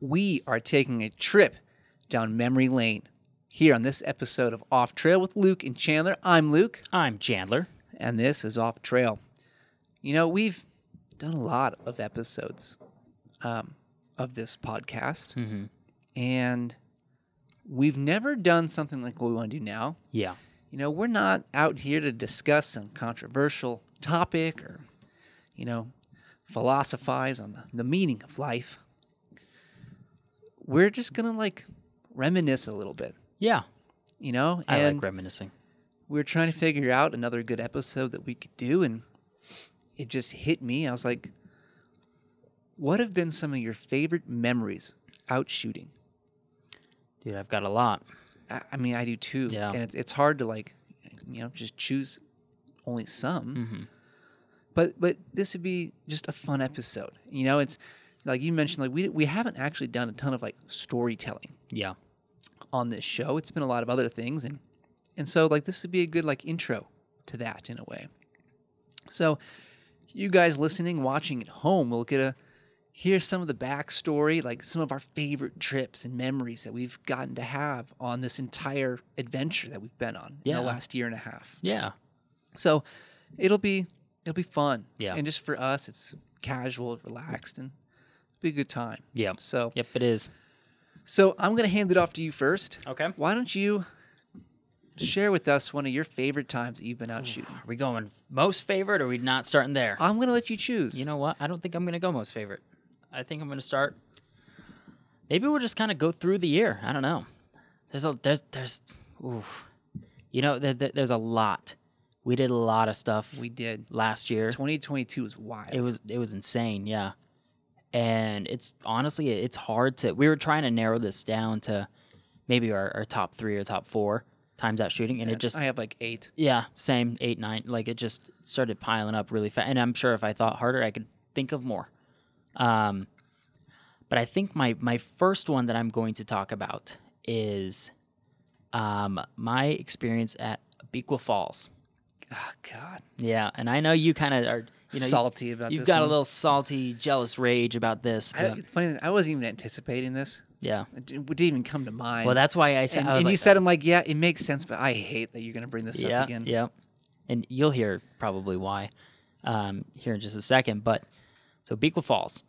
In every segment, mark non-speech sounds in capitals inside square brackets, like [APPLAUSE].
we are taking a trip down memory lane here on this episode of Off Trail with Luke and Chandler. I'm Luke, I'm Chandler. and this is Off Trail. You know, we've done a lot of episodes um, of this podcast, Mm-hmm. and we've never done something like what we want to do now. Yeah. You know, we're not out here to discuss some controversial topic or, you know, philosophize on the, the meaning of life. We're just going to like reminisce a little bit, Yeah. you know? I and like reminiscing. we are trying to figure out another good episode that we could do. And it just hit me. I was like, what have been some of your favorite memories out shooting? Dude, I've got a lot. I, I mean, I do too. Yeah. And it's, it's hard to like, you know, just choose only some. Mm-hmm. But but this would be just a fun episode. You know, it's like you mentioned, like we we haven't actually done a ton of like storytelling Yeah. on this show. It's been a lot of other things, and and so like this would be a good like intro to that in a way. So, you guys listening, watching at home, will get a hear some of the backstory, like some of our favorite trips and memories that we've gotten to have on this entire adventure that we've been on in the last year and a half. Yeah. So it'll be it'll be fun. Yeah. And just for us, it's casual, relaxed, and be a good time. Yeah. So Yep, it is. so I'm gonna hand it off to you first. Okay. Why don't you share with us one of your favorite times that you've been out shooting? Are we going most favorite or are we not starting there? I'm gonna let you choose. You know what? I don't think I'm going to go most favorite. I think I'm going to start. Maybe we'll just kind of go through the year. I don't know. There's a there's there's oof. You know, there, there- there's a lot. We did a lot of stuff we did. last year. 2022 was wild. It was it was insane, yeah. And it's honestly it's hard to we were trying to narrow this down to maybe our, our top three or top four times out shooting and it just I have like eight. yeah, same eight, nine. Like it just started piling up really fast. And I'm sure if I thought harder I could think of more. Um but I think my my first one that I'm going to talk about is um my experience at Abiqua Falls. Oh God, Yeah, and I know you kind of are you know you- salty about You've this. got one. a little salty, jealous rage about this. I, But funny. thing, I wasn't even anticipating this. yeah. It didn't, it didn't even come to mind. Well, that's why I said. and, I was and like, you said, "I'm like, yeah, it makes sense," but I hate that you're gonna bring this yeah, up again. yeah. And you'll hear probably why um, here in just a second. But so Abiqua Falls,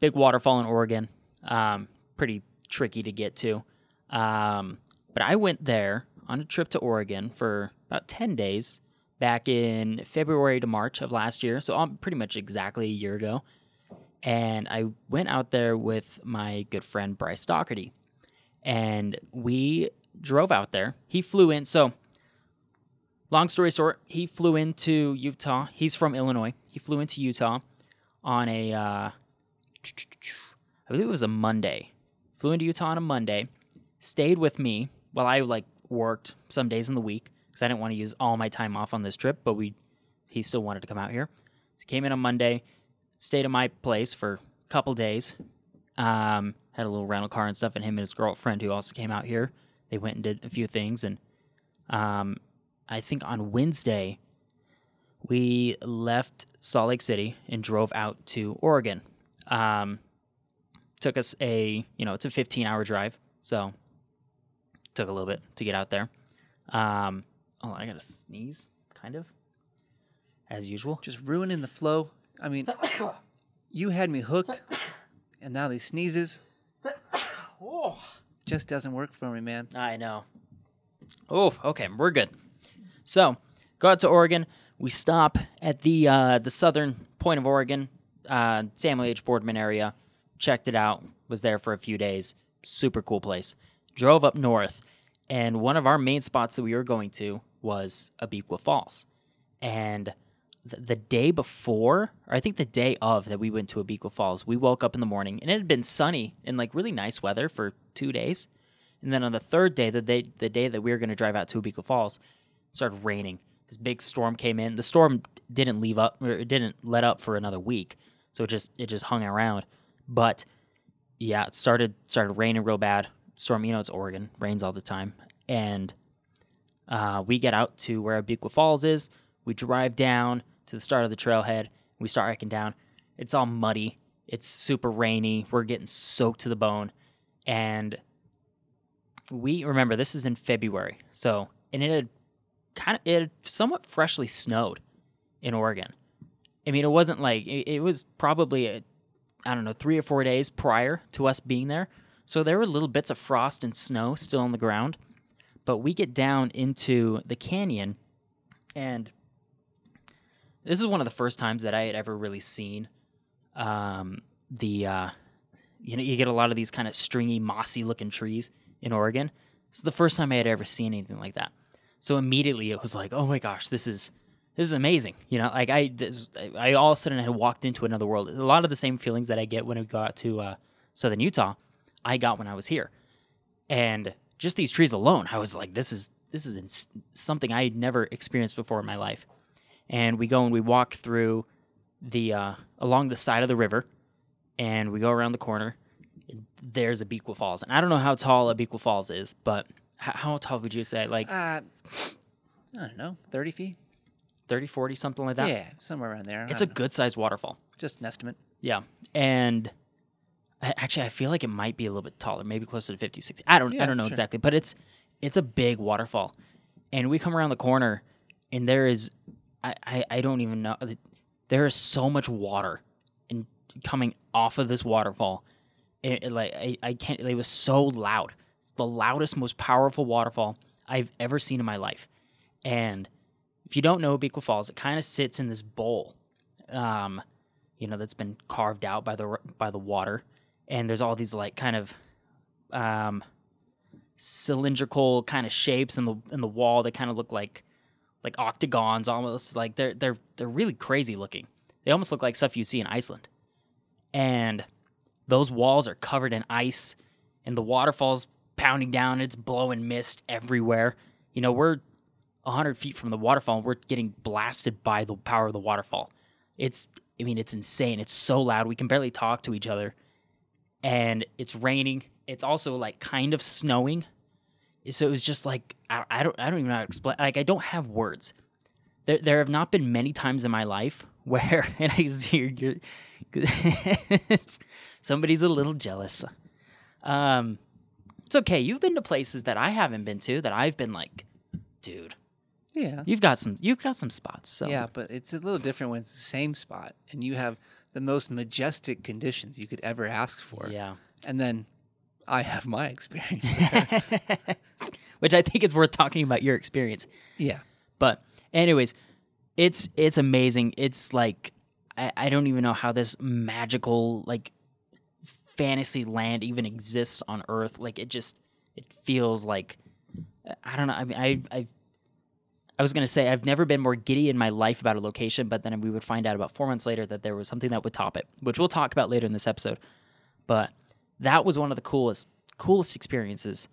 big waterfall in Oregon, um, pretty tricky to get to. Um, but I went there on a trip to Oregon for about ten days back in February to March of last year. So pretty much exactly a year ago. and I went out there with my good friend Bryce Doherty, and we drove out there. He flew in. So, long story short, he flew into Utah. He's from Illinois. He flew into Utah on a, uh, I believe it was a Monday. Flew into Utah on a Monday. Stayed with me while I like worked some days in the week because I didn't want to use all my time off on this trip. But we, he still wanted to come out here. So came in on Monday stayed at my place for a couple days. Um, had a little rental car and stuff, and him and his girlfriend who also came out here. They went and did a few things, and um, I think on Wednesday we left Salt Lake City and drove out to Oregon. Um, took us a you know it's a 15 hour drive, so took a little bit to get out there. Um, oh, I gotta sneeze, kind of, as usual. Just ruining the flow. I mean, [COUGHS] you had me hooked, and now these sneezes [COUGHS] just doesn't work for me, man. I know. Oh, okay, we're good. So, go out to Oregon. We stop at the uh, the southern point of Oregon, uh, Samuel H. Boardman area. Checked it out. Was there for a few days. Super cool place. Drove up north, and one of our main spots that we were going to was Abiqua Falls. And the, day before, or I think the day of that we went to Abiqua Falls, we woke up in the morning and it had been sunny and like really nice weather for two days. And then on the third day, the day the day that we were going to drive out to Abiqua Falls, it started raining. This big storm came in. The storm didn't leave up or it didn't let up for another week, so it just it just hung around. But yeah, it started started raining real bad. Storm, you know, it's Oregon, rains all the time, and uh, we get out to where Abiqua Falls is. We drive down to the start of the trailhead. We start hiking down. It's all muddy. It's super rainy. We're getting soaked to the bone. And we remember this is in February. So, and it had kind of, it had somewhat freshly snowed in Oregon. I mean, it wasn't like, it, it was probably, I I don't know, three or four days prior to us being there. So there were little bits of frost and snow still on the ground. But we get down into the canyon, and this is one of the first times that I had ever really seen um, the, uh, you know, you get a lot of these kind of stringy, mossy looking trees in Oregon. This is the first time I had ever seen anything like that. So immediately it was like, oh my gosh, this is this is amazing. You know, like I, I all of a sudden had walked into another world. A lot of the same feelings that I get when I go out to uh, southern Utah, I got when I was here, and just these trees alone, I was like, this is this is ins- something I had never experienced before in my life. And we go and we walk through the uh, along the side of the river, and we go around the corner. And there's Abiqua Falls, and I don't know how tall Abiqua Falls is, but h- how tall would you say? Like Uh, I don't know, 30 feet? 30, 40, something like that? yeah, somewhere around there. I It's a know. good sized waterfall. just an estimate. Yeah. And actually, I feel like it might be a little bit taller, maybe closer to 50, 60. I don't, I don't know sure. exactly, but it's, it's a big waterfall. And we come around the corner and there is, I, I, I don't even know, there is so much water and coming off of this waterfall. It, it, like, I, I can't, it was so loud. It's the loudest, most powerful waterfall I've ever seen in my life. And if you don't know Abiqua Falls, it kind of sits in this bowl. Um, you know that's been carved out by the by the water and there's all these like kind of um cylindrical kind of shapes in the in the wall that kind of look like like octagons almost. Like they're they're they're really crazy looking. They almost look like stuff you see in Iceland. And those walls are covered in ice and the waterfall's pounding down it's blowing mist everywhere. You know we're 100 feet from the waterfall and we're getting blasted by the power of the waterfall. It's i mean it's insane. It's so loud we can barely talk to each other and it's raining. It's also like kind of snowing. So it was just like i, I don't i don't even know how to explain like i don't have words. There, there have not been many times in my life [LAUGHS] where and i you're, you're [LAUGHS] somebody's a little jealous. Um it's okay. You've been to places that i haven't been to that i've been like dude. Yeah. you've got some you've got some spots so. Yeah, but it's a little different when it's the same spot and you have the most majestic conditions you could ever ask for. yeah And then I have my experience. [LAUGHS] which I think it's worth talking about your experience. yeah. But anyways, it's it's amazing. It's like I, I don't even know how this magical like fantasy land even exists on Earth. Like it just it feels like I don't know. I mean I I I was gonna say I've never been more giddy in my life about a location, but then we would find out about four months later that there was something that would top it, which we'll talk about later in this episode. But that was one of the coolest coolest experiences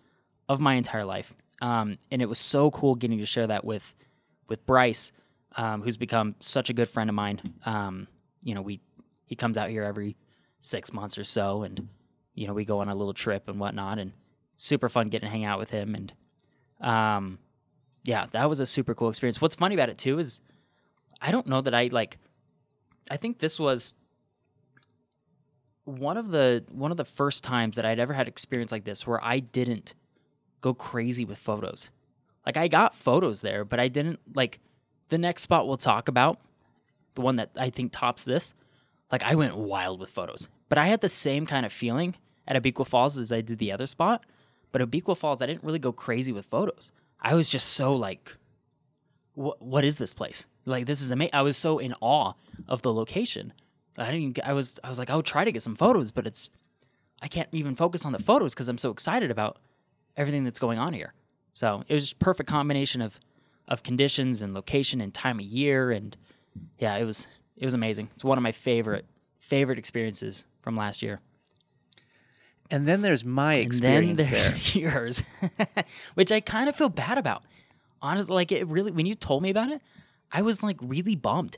of my entire life. Um, and it was so cool getting to share that with with Bryce, um, who's become such a good friend of mine. Um, you know, we he comes out here every six months or so, and you know we go on a little trip and whatnot, and super fun getting to hang out with him. And um, yeah, that was a super cool experience. What's funny about it too is I don't know that I like. I think this was one of the one of the first times that I'd ever had experience like this where I didn't go crazy with photos. Like I got photos there, but I didn't like the next spot we'll talk about, the one that I think tops this. Like I went wild with photos. But I had the same kind of feeling at Abiqua Falls as I did the other spot. But Abiqua Falls, I didn't really go crazy with photos. I was just so like, what what is this place? Like this is amazing. I was so in awe of the location. I didn't. I was. I was like, I'll try to get some photos, but it's. I can't even focus on the photos because I'm so excited about everything that's going on here. So it was just perfect combination of of conditions and location and time of year and yeah, it was it was amazing. It's one of my favorite favorite experiences from last year. And then there's my And then experience there. there's [LAUGHS] yours, [LAUGHS] which I kind of feel bad about. Honestly, like it really when you told me about it, I was like really bummed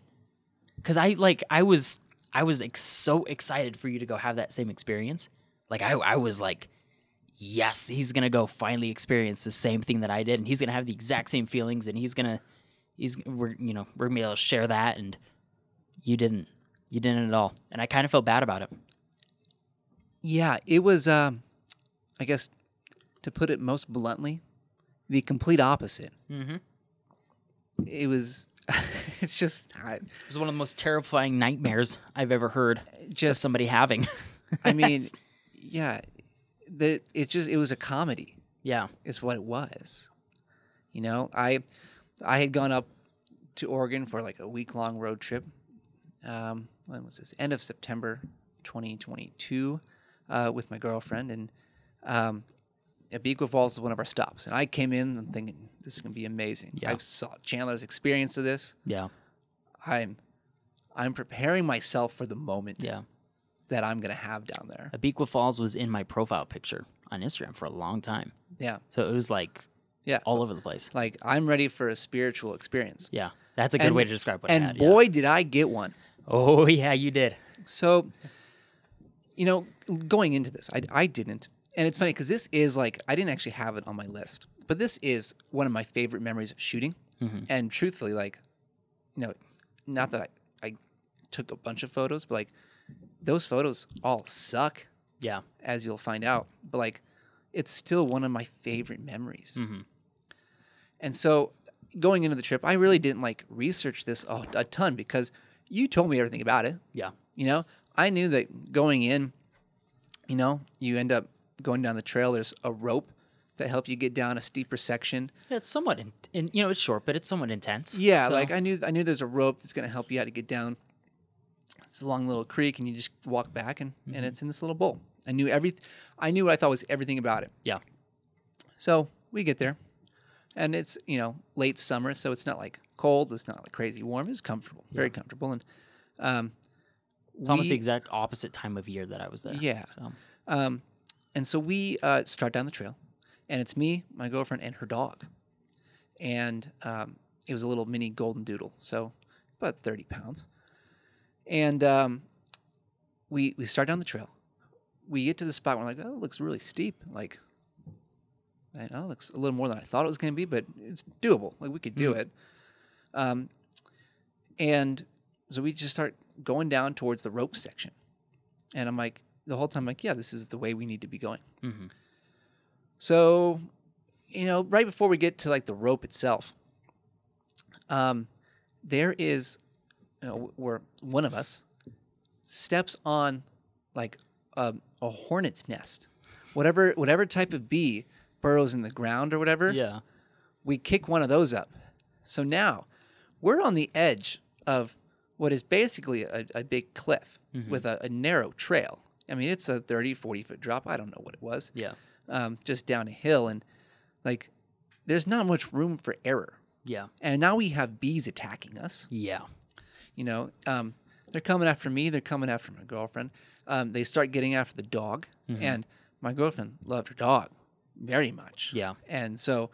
because I like I was I was ex- so excited for you to go have that same experience. Like I I was like, yes, he's gonna go finally experience the same thing that I did, and he's gonna have the exact same feelings, and he's gonna he's we're you know we're gonna be able to share that, and you didn't you didn't at all, and I kind of felt bad about it. Yeah, it was. Um, I guess to put it most bluntly, the complete opposite. Mm-hmm. It was. [LAUGHS] it's just. I, It was one of the most terrifying nightmares I've ever heard just somebody having. [LAUGHS] I mean, yeah, the, it just it was a comedy. yeah. Is what it was. You know, I I had gone up to Oregon for like a week long road trip. Um, when was this? End of September, 2022, uh, with my girlfriend, and um, Abiqua Falls is one of our stops. And I came in and thinking this is gonna be amazing. Yeah. I've saw Chandler's experience of this. Yeah. I'm I'm preparing myself for the moment Yeah. that I'm gonna have down there. Abiqua Falls was in my profile picture on Instagram for a long time. Yeah, So it was like yeah. all over the place. Like I'm ready for a spiritual experience. Yeah. That's a good And- way to describe what And had. yeah. boy, did I get one. Oh, [LAUGHS] yeah, you did. So, you know, going into this, I, I didn't. And it's funny because this is like, I didn't actually have it on my list, but this is one of my favorite memories of shooting. Mm-hmm. And truthfully, like, you know, not that I, I took a bunch of photos, but like, those photos all suck, Yeah. as you'll find out. But like, it's still one of my favorite memories. Mm-hmm. And so, going into the trip, I really didn't like research this a, a ton because you told me everything about it. Yeah. You know, I knew that going in, you know, you end up going down the trail. There's a rope that help you get down a steeper section. Yeah, it's somewhat, in, in, you know, it's short, but it's somewhat intense. Yeah, So, like I knew I knew there's a rope that's going to help you out to get down. It's a long little creek, and you just walk back, and, and it's in this little bowl. I knew every, I knew what I thought was everything about it. yeah. So we get there, and it's you know late summer, so it's not like cold. It's not like crazy warm. It's comfortable, very comfortable, and um, It's almost the exact opposite time of year that I was there. Yeah. So, Um, and so we uh, start down the trail, and it's me, my girlfriend, and her dog. And um, it was a little mini golden doodle, so about 30 pounds. And um, we, we start down the trail. We get to the spot where we're like, oh, it looks really steep. Like, I know, it looks a little more than I thought it was going to be, but it's doable. Like, we could do it. Um, and so we just start going down towards the rope section. And I'm like, the whole time, like, yeah, this is the way we need to be going. Mhm. So, you know, right before we get to like the rope itself, um, there is, you know, where one of us steps on like a, a hornet's nest, whatever whatever type of bee burrows in the ground or whatever yeah. we kick one of those up. So now we're on the edge of what is basically a, a big cliff with a, a narrow trail. I mean, it's a 30, 40 foot drop. I don't know what it was, Yeah. um, just down a hill. And like, there's not much room for error. Yeah. And now we have bees attacking us. Yeah. You know, um, they're coming after me. They're coming after my girlfriend. Um, they start getting after the dog. And my girlfriend loved her dog very much. Yeah. And so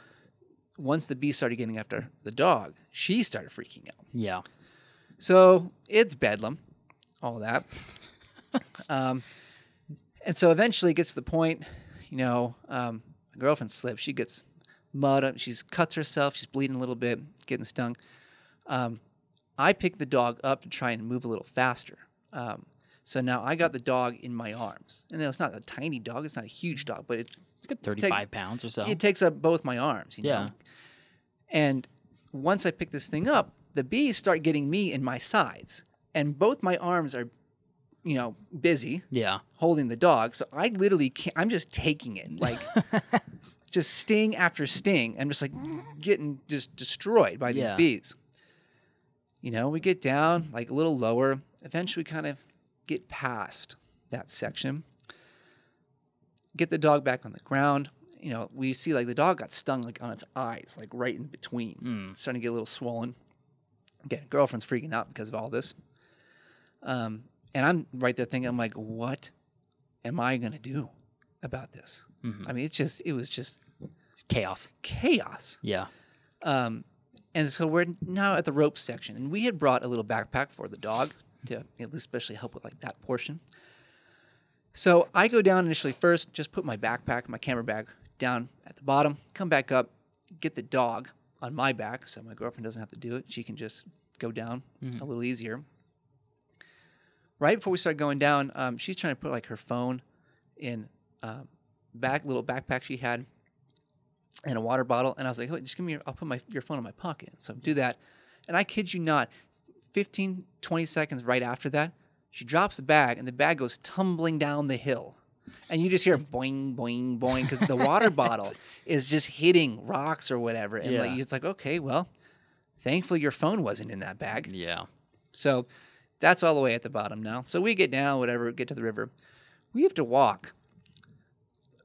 once the bees started getting after the dog, she started freaking out. Yeah. So it's bedlam, all that. [LAUGHS] um, and so eventually it gets to the point, you know, um, my girlfriend slips. She gets mud up. She cuts herself. She's bleeding a little bit, getting stung. Um, I pick the dog up to try and move a little faster. Um, so now I got the dog in my arms. And it's not a tiny dog. It's not a huge dog, but it's It's good 35 pounds or so. it takes up both my arms. You Yeah. know? And once I pick this thing up, the bees start getting me in my sides, and both my arms are, you know, busy yeah. holding the dog. So I literally can't. I'm just taking it, like, [LAUGHS] just sting after sting. I'm just like getting just destroyed by these Yeah. bees. You know, we get down like a little lower. Eventually, kind of get past that section. Get the dog back on the ground. You know, we see like the dog got stung like on its eyes, like right in between, It's starting to get a little swollen. Again, girlfriend's freaking out because of all this. Um, and I'm right there thinking, I'm like, what am I gonna do about this? I mean, it's just, it was just It's chaos. chaos. Yeah. Um, and so we're now at the rope section, and we had brought a little backpack for the dog to at least especially help with like that portion. So I go down initially first, just put my backpack, my camera bag down at the bottom, come back up, get the dog on my back, so my girlfriend doesn't have to do it. She can just go down a little easier. Right before we start going down, um, she's trying to put like her phone in um, back little backpack she had and a water bottle. And I was like, oh, just give me your, I'll put my, your phone in my pocket. So do that. And I kid you not, 15, 20 seconds right after that, she drops the bag and the bag goes tumbling down the hill. And you just hear boing, boing, boing because the [LAUGHS] water bottle is just hitting rocks or whatever. And like, it's like, okay, well, thankfully your phone wasn't in that bag. Yeah. So that's all the way at the bottom now. So we get down, whatever, get to the river. We have to walk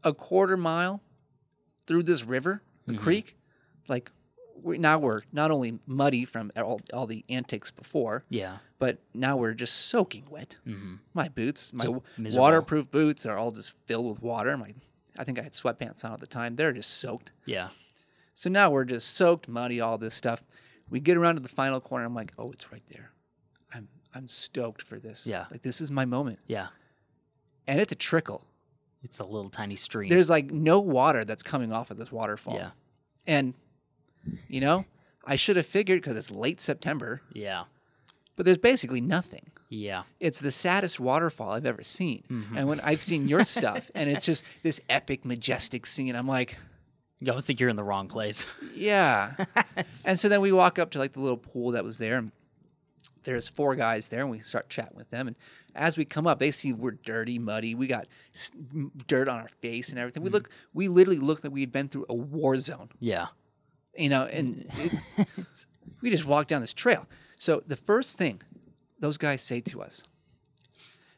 a quarter mile through this river, the mm-hmm. creek. Like we, now we're not only muddy from all, all the antics before, Yeah. but now we're just soaking wet. Mm-hmm. My boots, my w- waterproof boots are all just filled with water. My, I think I had sweatpants on at the time. They're just soaked. Yeah. So now we're just soaked, muddy, all this stuff. We get around to the final corner. I'm like, oh, it's right there. I'm I'm stoked for this. Yeah. Like this is my moment. Yeah. And it's a trickle. It's a little tiny stream. There's like no water that's coming off of this waterfall. yeah. And you know, I should have figured because it's late September, Yeah. but there's basically nothing. Yeah. It's the saddest waterfall I've ever seen. Mm-hmm. And when I've seen your [LAUGHS] stuff and it's just this epic, majestic scene, I'm like, You almost think you're in the wrong place. [LAUGHS] Yeah. and so then we walk up to like the little pool that was there, and there's four guys there, and we start chatting with them. And as we come up, they see we're dirty, muddy. We got s- m- dirt on our face and everything. We look, we literally look like we had been through a war zone, Yeah. You know. And it, [LAUGHS] we just walked down this trail. So the first thing those guys say to us,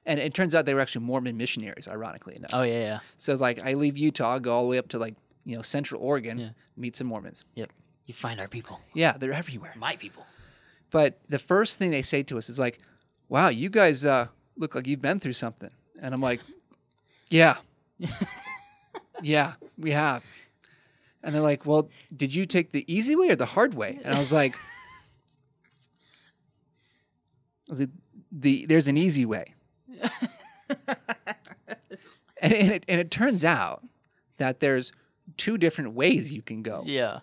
and it turns out they were actually Mormon missionaries, ironically enough. Oh yeah. Yeah. So it's like I leave Utah, go all the way up to like you know Central Oregon, Yeah. meet some Mormons. Yep. You find our people. Yeah, they're everywhere. My people. But the first thing they say to us is like, "Wow, you guys uh, look like you've been through something." And I'm like, [LAUGHS] "Yeah, [LAUGHS] yeah, we have." And they're like, "Well, did you take the easy way or the hard way?" And I was like, I was like "The there's an easy way." [LAUGHS] and, and, it, and it turns out that there's two different ways you can go Yeah.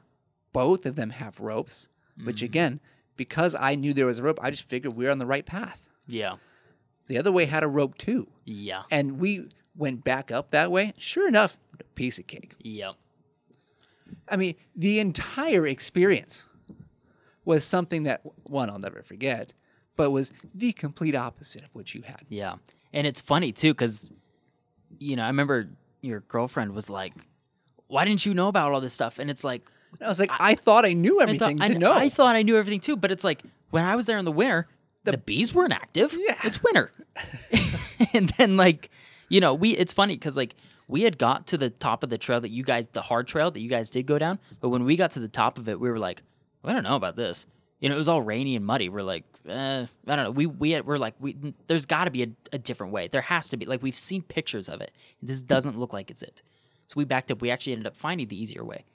both of them have ropes, which mm-hmm. again, because I knew there was a rope, I just figured we were on the right path. Yeah. The other way had a rope too. Yeah. And we went back up that way. Sure enough, piece of cake. Yep. I mean, the entire experience was something that, one, I'll never forget, but was the complete opposite of what you had. Yeah. And it's funny too, because you know, I remember your girlfriend was like, Why didn't you know about all this stuff? And it's like And I was like, I, thought I knew I everything thought, to I, know. I thought I knew everything too, but it's like when I was there in the winter, the, bees weren't active. Yeah. It's winter. [LAUGHS] [LAUGHS] and then like, you know, we it's funny because like we had got to the top of the trail that you guys the hard trail that you guys did go down, but when we got to the top of it, we were like, I don't know about this. You know, it was all rainy and muddy. We're like, eh, I don't know. We we had, we're like, we there's got to be a, a different way. There has to be. Like we've seen pictures of it. This doesn't look like it's it. So we backed up. We actually ended up finding the easier way.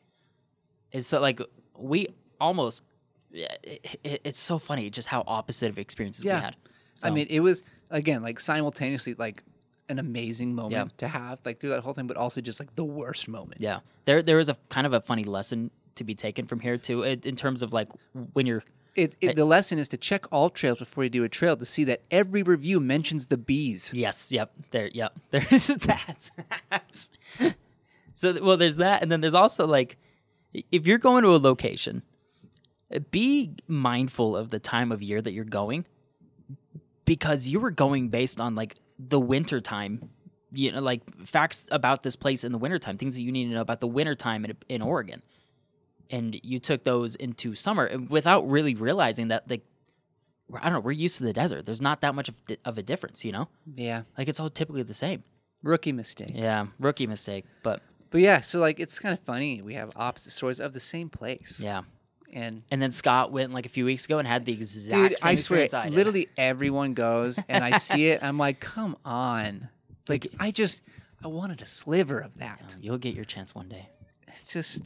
And so like we almost, it, it, it's so funny just how opposite of experiences we had. I mean, it was again like simultaneously like an amazing moment Yeah. to have like through that whole thing, but also just like the worst moment. yeah, there there is a kind of a funny lesson to be taken from here too, in, terms of like when you're It, it, the lesson is to check all trails before you do a trail to see that every review mentions the bees. Yes. Yep. There. Yep. [LAUGHS] There is that. [LAUGHS] so well, there's that, and then there's also like, if you're going to a location, be mindful of the time of year that you're going, because you were going based on like the winter time. You know, like facts about this place in the wintertime, things that you need to know about the wintertime in, in Oregon. And you took those into summer without really realizing that, like, I don't know, we're used to the desert. There's not that much of, di- of a difference, you know? Yeah, Like it's all typically the same. rookie mistake. Yeah, rookie mistake, but But yeah, so like it's kind of funny. We have opposite stories of the same place. yeah. And And then Scott went like a few weeks ago and had the exact dude, same I swear, I literally everyone goes, and I see it. [LAUGHS] I'm like, come on. Like I just, I wanted a sliver of that. You'll get your chance one day. It just it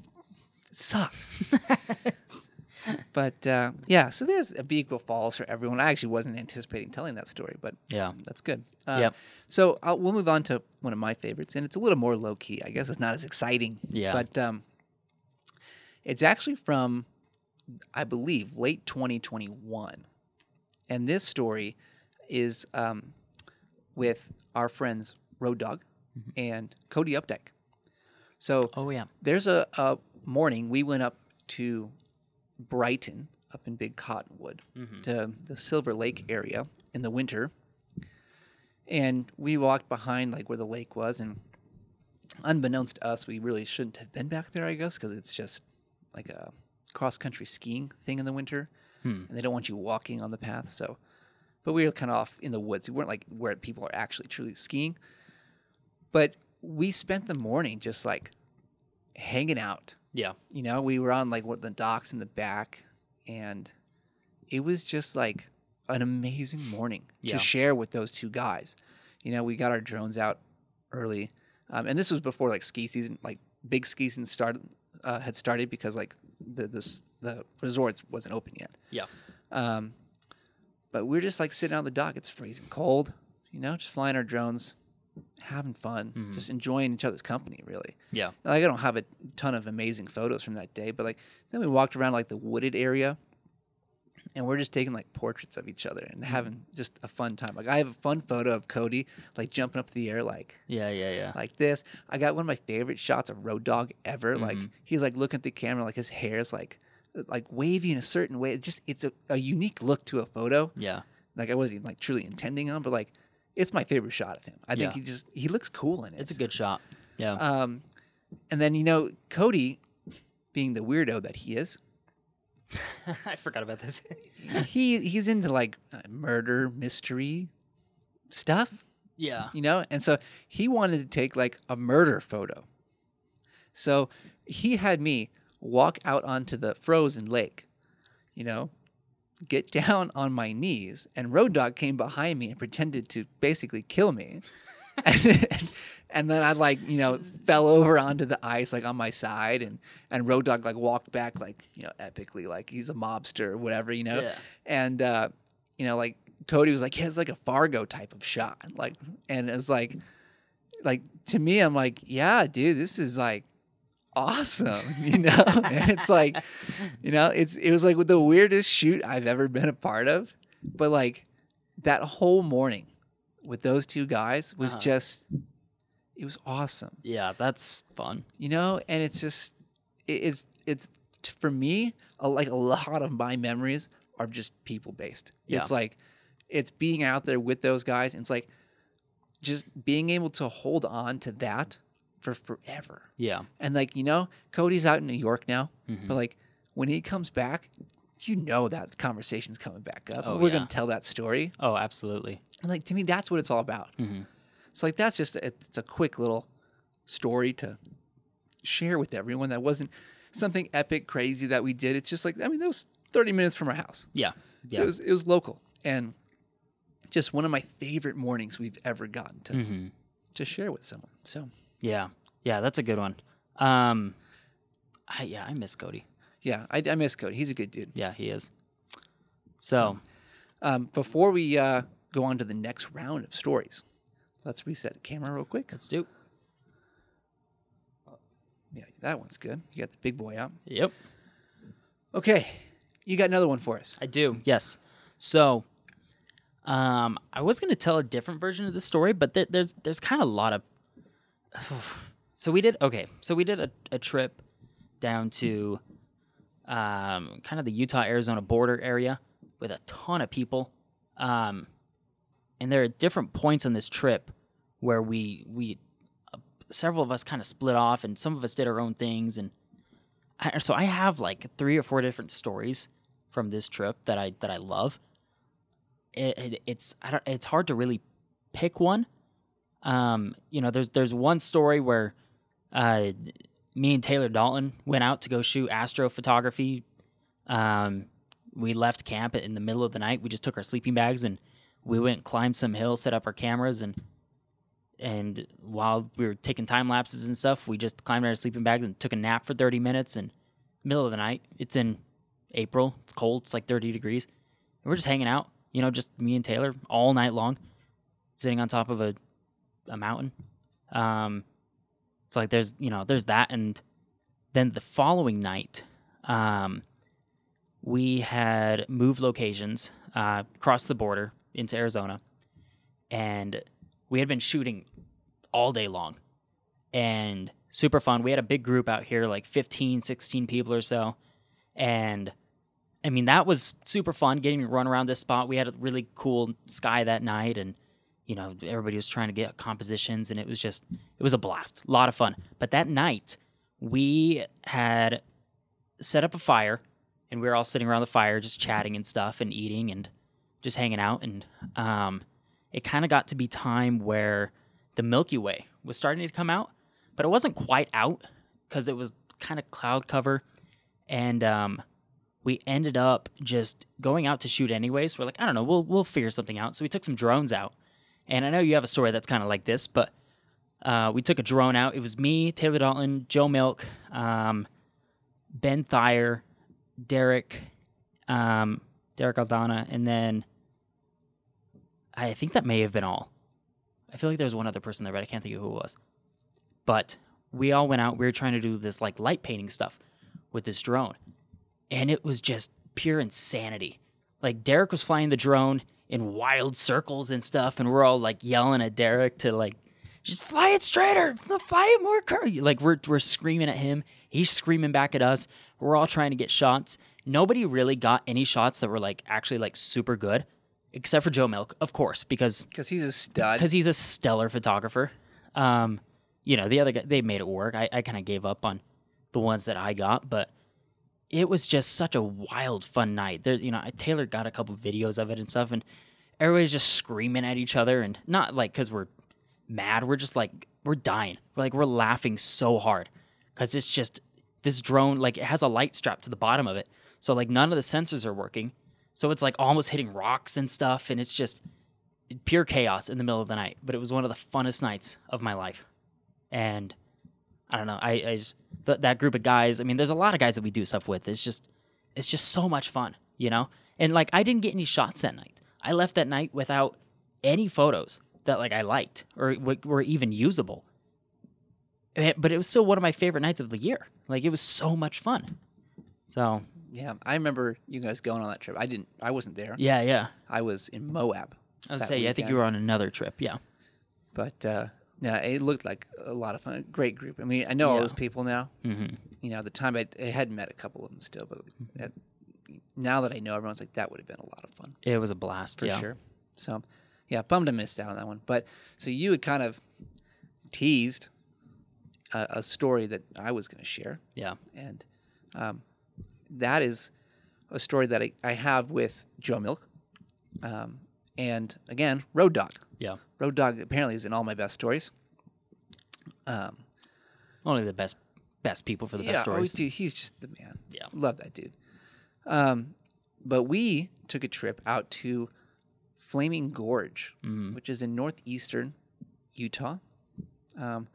sucks. [LAUGHS] but uh, yeah, so there's a Abiqua Falls for everyone. I actually wasn't anticipating telling that story, but Yeah. that's good. Uh, Yep. So I'll, we'll move on to one of my favorites, and it's a little more low key. I guess it's not as exciting. Yeah. But um, it's actually from, I believe, late 2021, and this story is um, with our friends Road Dog and Cody Updike. So Oh yeah. there's a, a morning we went up to Brighton, up in Big Cottonwood, to the Silver Lake area in the winter. And we walked behind like where the lake was, and unbeknownst to us, we really shouldn't have been back there, I guess, because it's just like a cross country skiing thing in the winter, and they don't want you walking on the path. So, but we were kind of off in the woods. We weren't like where people are actually truly skiing, but we spent the morning just like hanging out. Yeah. You know, we were on like what the docks in the back, and it was just like an amazing morning Yeah. to share with those two guys. You know, we got our drones out early, um, and this was before like ski season, like big ski season started uh, had started because like the this the resorts wasn't open yet. Yeah. Um, but we're just like sitting on the dock. It's freezing cold, you know, just flying our drones, having fun, just enjoying each other's company, really. Yeah. Like I don't have a ton of amazing photos from that day, but like then we walked around like the wooded area, and we're just taking like portraits of each other and having just a fun time. Like I have a fun photo of Cody like jumping up in the air like Yeah. Yeah. Yeah. like this. I got one of my favorite shots of Road Dog ever. Like Mm-hmm. he's like looking at the camera, like his hair is like like wavy in a certain way. It just it's a, a unique look to a photo. yeah. Like I wasn't even like truly intending on, but like it's my favorite shot of him. I think Yeah. he just he looks cool in it. It's a good shot. Yeah. Um, and then you know Cody, being the weirdo that he is, [LAUGHS] I forgot about this. [LAUGHS] he he's into like uh, murder mystery stuff. yeah. you know and so he wanted to take like a murder photo so he had me walk out onto the frozen lake you know get down on my knees and road dog came behind me and pretended to basically kill me [LAUGHS] and, and then i like you know fell over onto the ice like on my side and and road dog like walked back like you know epically like he's a mobster or whatever you know Yeah. and uh you know like cody was like yeah, it's like a fargo type of shot like and it's like like to me i'm like yeah dude this is like awesome [LAUGHS] you know and it's like you know it's it was like the weirdest shoot i've ever been a part of but like that whole morning with those two guys was Uh-huh. just it was awesome Yeah. That's fun. you know and it's just it's it's for me a, like a lot of my memories are just people based Yeah. it's like it's being out there with those guys and it's like just being able to hold on to that for forever Yeah. and like you know cody's out in new york now Mm-hmm. but like when he comes back you know that conversation's coming back up Oh, we're yeah. gonna tell that story Oh, absolutely. and like to me, that's what it's all about. Mm-hmm. So like that's just a, it's a quick little story to share with everyone. That wasn't something epic, crazy that we did. It's just like I mean, that was thirty minutes from our house. Yeah. Yeah. It was it was local and just one of my favorite mornings we've ever gotten to mm-hmm. to share with someone. So Yeah. Yeah. That's a good one. Um, I, yeah, I miss Cody. yeah, I, I miss Cody. He's a good dude. Yeah, he is. So, Um, before we uh, go on to the next round of stories, let's reset the camera real quick. let's do. Yeah, that one's good. You got the big boy out. Yep. Okay, you got another one for us. I do. Yes. So, um, I was gonna tell a different version of the story, but there, there's there's kind of a lot of. [SIGHS] so we did okay. So we did a, a trip down to, um, kind of the Utah Arizona border area with a ton of people, um, and there are different points on this trip where we we uh, several of us kind of split off, and some of us did our own things, and I, so I have like three or four different stories from this trip that I that I love. It, it, it's I don't, it's hard to really pick one. Um, you know, there's there's one story where uh, me and Taylor Dalton went out to go shoot astrophotography. Um, we left camp in the middle of the night. We just took our sleeping bags and we went climbed some hill, set up our cameras, and and while we were taking time lapses and stuff, we just climbed our sleeping bags and took a nap for 30 minutes. And middle of the night, it's in April, it's cold, it's like 30 degrees, and we're just hanging out. You know, just me and Taylor all night long, sitting on top of a a mountain. Um, so like there's you know there's that, and then the following night, um, we had moved locations uh, across the border into Arizona, and we had been shooting all day long and super fun. We had a big group out here, like 15, 16 people or so. And I mean, that was super fun getting to run around this spot. We had a really cool sky that night and you know, everybody was trying to get compositions and it was just it was a blast. A lot of fun. But that night we had set up a fire and we were all sitting around the fire just chatting and stuff and eating and just hanging out and um it kind of got to be time where the Milky Way was starting to come out, but it wasn't quite out because it was kind of cloud cover and um we ended up just going out to shoot anyways. We're like, I don't know, we'll we'll figure something out. So we took some drones out. And I know you have a story that's kind of like this, but uh, we took a drone out. It was me, Taylor Dalton, Joe Milk, um, Ben Thayer, Derek, um, Derek Aldana, and then I think that may have been all. I feel like there was one other person there, but I can't think of who it was. But we all went out. We were trying to do this like light painting stuff with this drone, and it was just pure insanity. Like Derek was flying the drone in wild circles and stuff, and we're all like yelling at Derek to like just fly it straighter, fly it more curvy. Like we're we're screaming at him, he's screaming back at us. We're all trying to get shots. Nobody really got any shots that were like actually like super good, except for Joe Milk, of course, because because he's a stud. because he's a stellar photographer. Um, you know, the other guy they made it work. I, I kind of gave up on the ones that I got, but it was just such a wild, fun night. There, you know, Taylor got a couple videos of it and stuff, and everybody's just screaming at each other, and not like because we're mad. We're just like we're dying. We're like we're laughing so hard because it's just this drone like it has a light strap to the bottom of it, so like none of the sensors are working. So it's like almost hitting rocks and stuff, and it's just pure chaos in the middle of the night. But it was one of the funnest nights of my life, and I don't know. I, I just th- that group of guys. I mean, there's a lot of guys that we do stuff with. It's just it's just so much fun, you know. And like I didn't get any shots that night. I left that night without any photos that like I liked or w- were even usable. Eh, But it was still one of my favorite nights of the year. Like it was so much fun. So yeah, I remember you guys going on that trip. I didn't. I wasn't there. yeah, yeah. I was in Moab. I was say yeah, I think you were on another trip. Yeah, But uh, yeah, it looked like a lot of fun. Great group. I mean, I know all those people now. mm-hmm. You know, at the time I, I hadn't met a couple of them still, but at, now that I know, everyone's like that would have been a lot of fun it was a blast. for yeah. sure. So, yeah, bummed I missed out on that one. But so you had kind of teased a, a story that I was going to share, Yeah. and um, that is a story that I, I have with Joe Milk, um, and again, Road Dog. Yeah. Road Dog apparently is in all my best stories. Um, Only the best best people for the best always stories. do. He's just the man. Yeah. love that dude. Um, but we took a trip out to Flaming Gorge, Mm-hmm. which is in northeastern Utah. Um,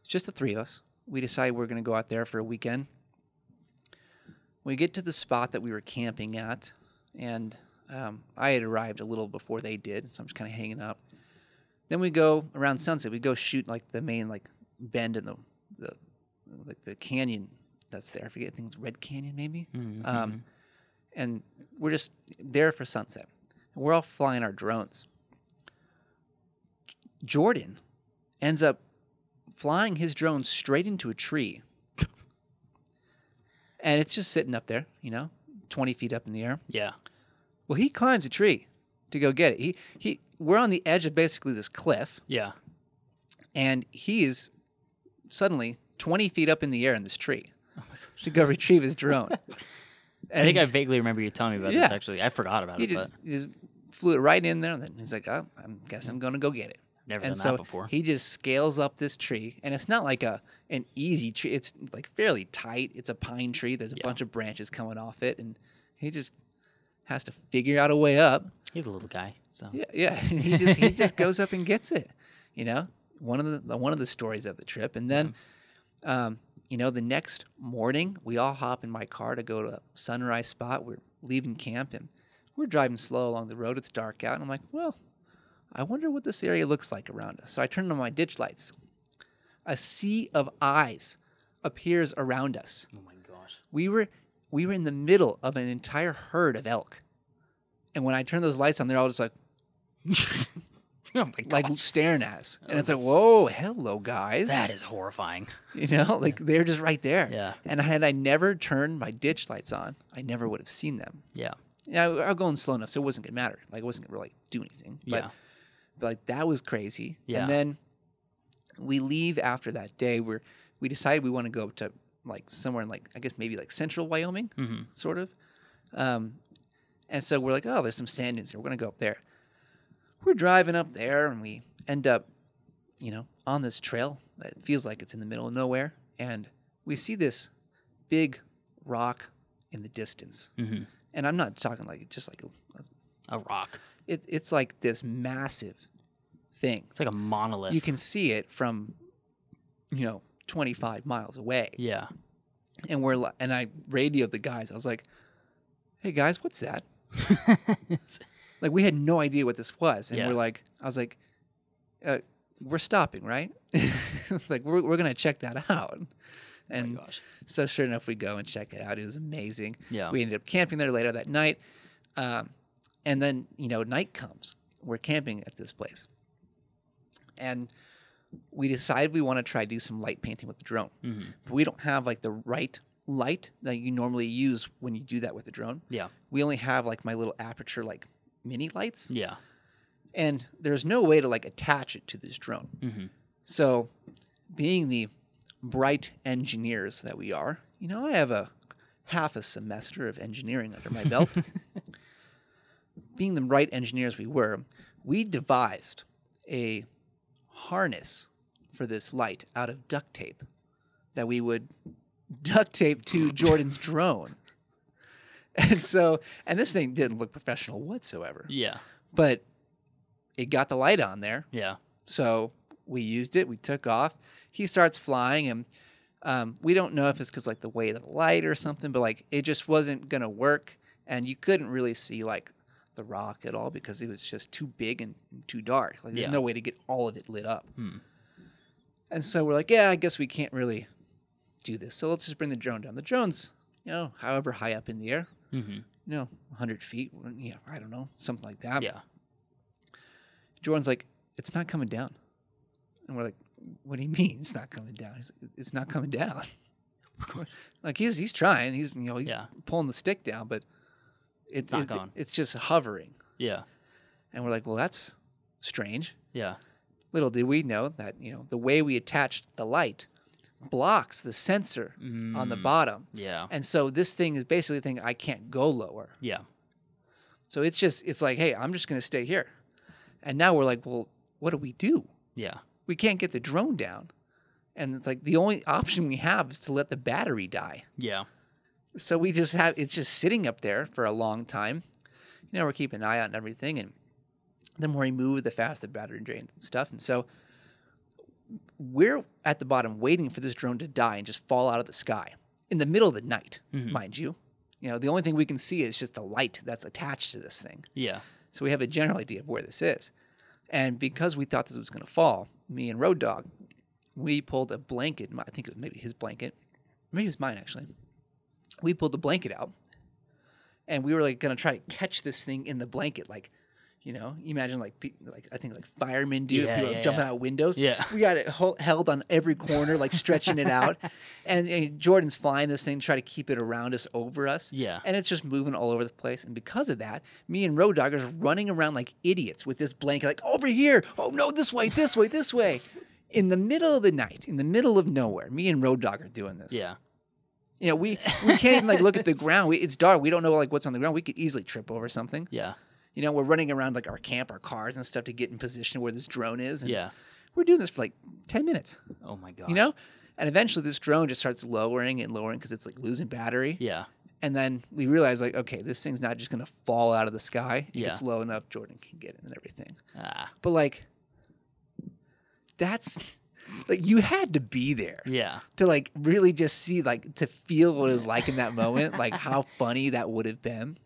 it's just the three of us. We decided we are going to go out there for a weekend. We get to the spot that we were camping at, and um, I had arrived a little before they did, so I'm just kind of hanging up. Then we go around sunset. We go shoot like the main like bend in the the like the canyon that's there. I forget things. Red Canyon maybe. Um, and we're just there for sunset. And we're all flying our drones. Jordan ends up flying his drone straight into a tree. And it's just sitting up there, you know, 20 feet up in the air. Yeah. Well, he climbs a tree to go get it. He, he, we're on the edge of basically this cliff, Yeah. and he is suddenly 20 feet up in the air in this tree oh to go retrieve his drone. [LAUGHS] I think I vaguely remember you telling me about Yeah. this. Actually, I forgot about he it, just, but he just flew it right in there, and then he's like, "Oh, I guess I'm gonna go get it." Never and done so that before. he just scales up this tree, and it's not like a an easy tree. It's like fairly tight. It's a pine tree. There's a bunch of branches coming off it, and he just has to figure out a way up. He's a little guy, so Yeah, yeah. [LAUGHS] he just he just goes up and gets it. You know, one of the- the one of the stories of the trip, and then, um, you know, the next morning we all hop in my car to go to a sunrise spot. We're leaving camp and we're driving slow along the road. It's dark out, and I'm like, well, I wonder what this area looks like around us. So I turn on my ditch lights. A sea of eyes appears around us. Oh my gosh. We were we were in the middle of an entire herd of elk. And when I turn those lights on, they're all just like [LAUGHS] Oh my like staring at us, and Oh, it's like, whoa, hello guys. That is horrifying. [LAUGHS] you know, like they're just right there. Yeah. And had I never turned my ditch lights on, I never would have seen them. Yeah. Yeah, I, I was going slow enough, so it wasn't gonna matter. Like it wasn't gonna really do anything. But, Yeah. Like that was crazy. Yeah. And then we leave after that day. Where we decided we want to go to like somewhere in like I guess maybe like central Wyoming, Mm-hmm. sort of. Um, and so we're like, oh, there's some sand dunes here. We're gonna go up there. We're driving up there, and we end up, you know, on this trail that feels like it's in the middle of nowhere, and we see this big rock in the distance. Mm-hmm. And I'm not talking like just like a, A rock. It, it's like this massive thing. It's like a monolith. You can see it from, you know, 25 miles away. yeah. And we're li- and I radioed the guys. I was like, "Hey guys, what's that?" [LAUGHS] like we had no idea what this was, and Yeah. we're like, I was like, uh, "We're stopping, right?" [LAUGHS] like we're we're gonna check that out. And gosh. so sure enough, we go and check it out. It was amazing. Yeah. We ended up camping there later that night, um, and then you know night comes. We're camping at this place, and we decide we want to try do some light painting with the drone. Mm-hmm. But we don't have like the right light that you normally use when you do that with the drone. Yeah. We only have like my little Aputure like mini lights, Yeah. and there's no way to like attach it to this drone. Mm-hmm. So, being the bright engineers that we are, you know, I have a half a semester of engineering under my belt. [LAUGHS] being the right engineers we were, we devised a harness for this light out of duct tape that we would duct tape to [LAUGHS] Jordan's drone. And so, and this thing didn't look professional whatsoever, Yeah. but it got the light on there. Yeah. So we used it. We took off. He starts flying, and um, we don't know if it's because like the weight of the light or something, but like it just wasn't gonna work, and you couldn't really see like the rock at all because it was just too big and too dark. Like there's Yeah. no way to get all of it lit up. Hmm. And so we're like, yeah, I guess we can't really do this. So let's just bring the drone down. The drone's, you know, however high up in the air, Mm-hmm. you know, 100 feet. Yeah, I don't know, something like that. Yeah. Jordan's like, it's not coming down. And we're like, what do you mean it's not coming down? He's like, it's not coming down. [LAUGHS] like he's he's trying. He's you know he's Yeah. pulling the stick down, but it's not it- going. it's just hovering. Yeah. And we're like, well, that's strange. Yeah. Little did we know that you know the way we attached the light blocks the sensor on the Mm. bottom, Yeah. and so this thing is basically thinking I can't go lower. Yeah. So it's just it's like, hey, I'm just gonna stay here. And now we're like, well, what do we do? Yeah. we can't get the drone down. And it's like the only option we have is to let the battery die. Yeah. So we just have it's just sitting up there for a long time. You know, we're keeping an eye out and everything. And the more you move, the faster the battery drains and stuff. And so we're at the bottom waiting for this drone to die and just fall out of the sky in the middle of the night, mm-hmm. mind you. You know, the only thing we can see is just the light that's attached to this thing. Yeah. So we have a general idea of where this is. And because we thought this was going to fall, me and Road Dog, we pulled a blanket. I think it was maybe his blanket. Maybe it was mine, actually. We pulled the blanket out. And we were like going to try to catch this thing in the blanket. Like, you know, you imagine like, pe- like I think like firemen do, Yeah, people yeah, jumping yeah. out windows. Yeah. We got it hol- held on every corner, like stretching it out. [LAUGHS] And, and Jordan's flying this thing, to try to keep it around us, over us Yeah. and it's just moving all over the place. And because of that, me and Road Dog are running around like idiots with this blanket, like over here. Oh no, this way, this way, this way. In the middle of the night, in the middle of nowhere, me and Road Dog are doing this. Yeah. You know, we we can't even like look at the ground. We, it's dark. We don't know like what's on the ground. We could easily trip over something. Yeah. You know, we're running around like our camp, our cars and stuff to get in position where this drone is. And Yeah. We're doing this for like ten minutes. Oh my god. You know. And eventually, this drone just starts lowering and lowering because it's like losing battery. Yeah. And then we realize like, okay, this thing's not just gonna fall out of the sky. It Yeah. gets low enough, Jordan can get it and everything. Ah. But like, that's like you had to be there Yeah. to like really just see, like, to feel what it was like in that moment, like [LAUGHS] how funny that would have been.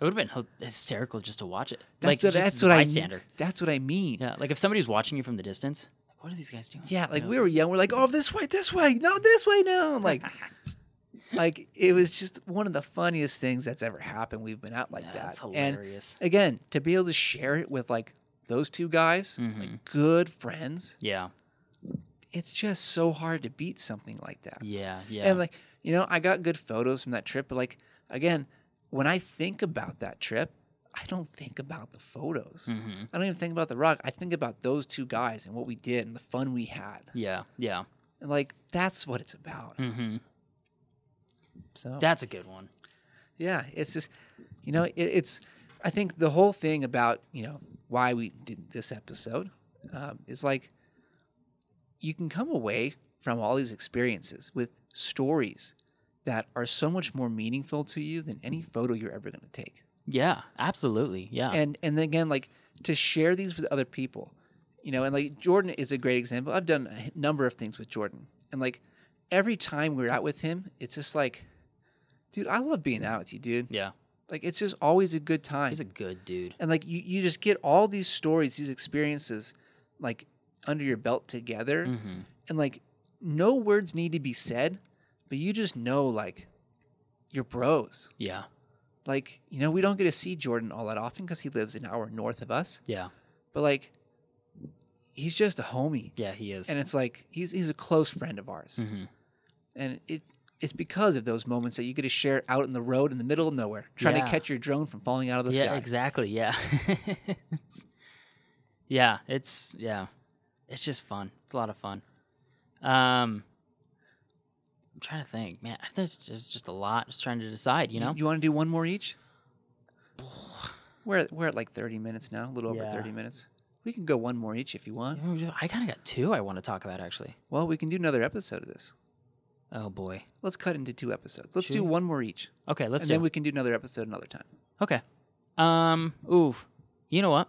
It would have been hysterical just to watch it. That's like what, that's what I bystander. That's what I mean. Yeah. Like if somebody's watching you from the distance, like, what are these guys doing? Yeah, like You know? we were young, we're like, oh, this way, this way, no, this way, no. [LAUGHS] Like, like it was just one of the funniest things that's ever happened. We've been out like Yeah, that's that, and hilarious. again, to be able to share it with like those two guys, like mm-hmm. good friends, Yeah. It's just so hard to beat something like that. Yeah. Yeah. And like, you know, I got good photos from that trip, but like again, when I think about that trip, I don't think about the photos. Mhm. I don't even think about the rock. I think about those two guys and what we did and the fun we had. yeah. Yeah. And like that's what it's about. hmm So That's a good one. yeah, it's just you know, it, it's I think the whole thing about, you know, why we did this episode um, is like you can come away from all these experiences with stories that are so much more meaningful to you than any photo you're ever going to take. Yeah. Absolutely. Yeah. And and then again like to share these with other people. You know, and like Jordan is a great example. I've done a number of things with Jordan. And like every time we're out with him, it's just like dude, I love being out with you, dude. yeah. Like it's just always a good time. He's a good dude. and like you, you just get all these stories, these experiences like under your belt together. hmm And like no words need to be said, but you just know like you're bros. Yeah. Like, you know, we don't get to see Jordan all that often because he lives an hour north of us. Yeah. But like he's just a homie. Yeah. He is. And it's like he's he's a close friend of ours. Mhm. And it it's because of those moments that you get to share out in the road in the middle of nowhere, trying Yeah. to catch your drone from falling out of the yeah. sky. Exactly. Yeah. [LAUGHS] It's- yeah. It's yeah. It's just fun. It's a lot of fun. Um. I'm trying to think, man. I there's just just a lot. Just trying to decide. You know. You want to do one more each? [SIGHS] We're at, we're at like 30 minutes now, a little over 30 minutes. We can go one more each if you want. I kind of got two I want to talk about actually. Well, we can do another episode of this. Oh boy. Let's cut into two episodes. Let's do one more each. Okay, let's and do. then we can do another episode another time. okay. Um. Ooh. You know what?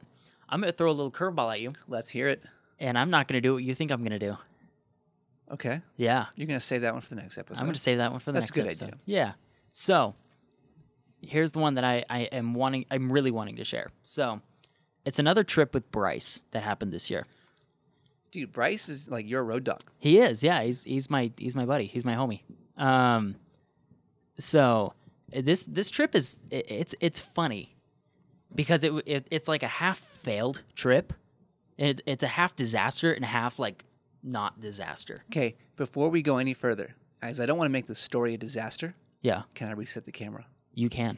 I'm gonna throw a little curveball at you, Let's hear it. And I'm not gonna do what you think I'm gonna do. Okay. Yeah. You're going to save that one for the next episode. I'm going to save that one for the next episode. That's next a good episode. idea. Yeah. So here's the one that I, I am wanting I'm really wanting to share. So it's another trip with Bryce that happened this year. Dude, Bryce is like your road dog. He is, yeah. He's he's my he's my buddy. He's my homie. Um so this this trip is it, it's it's funny because it, it it's like a half failed trip. It, it's a half disaster and half like not disaster. Okay, before we go any further, as I don't want to make this story a disaster, Yeah, can I reset the camera? you can.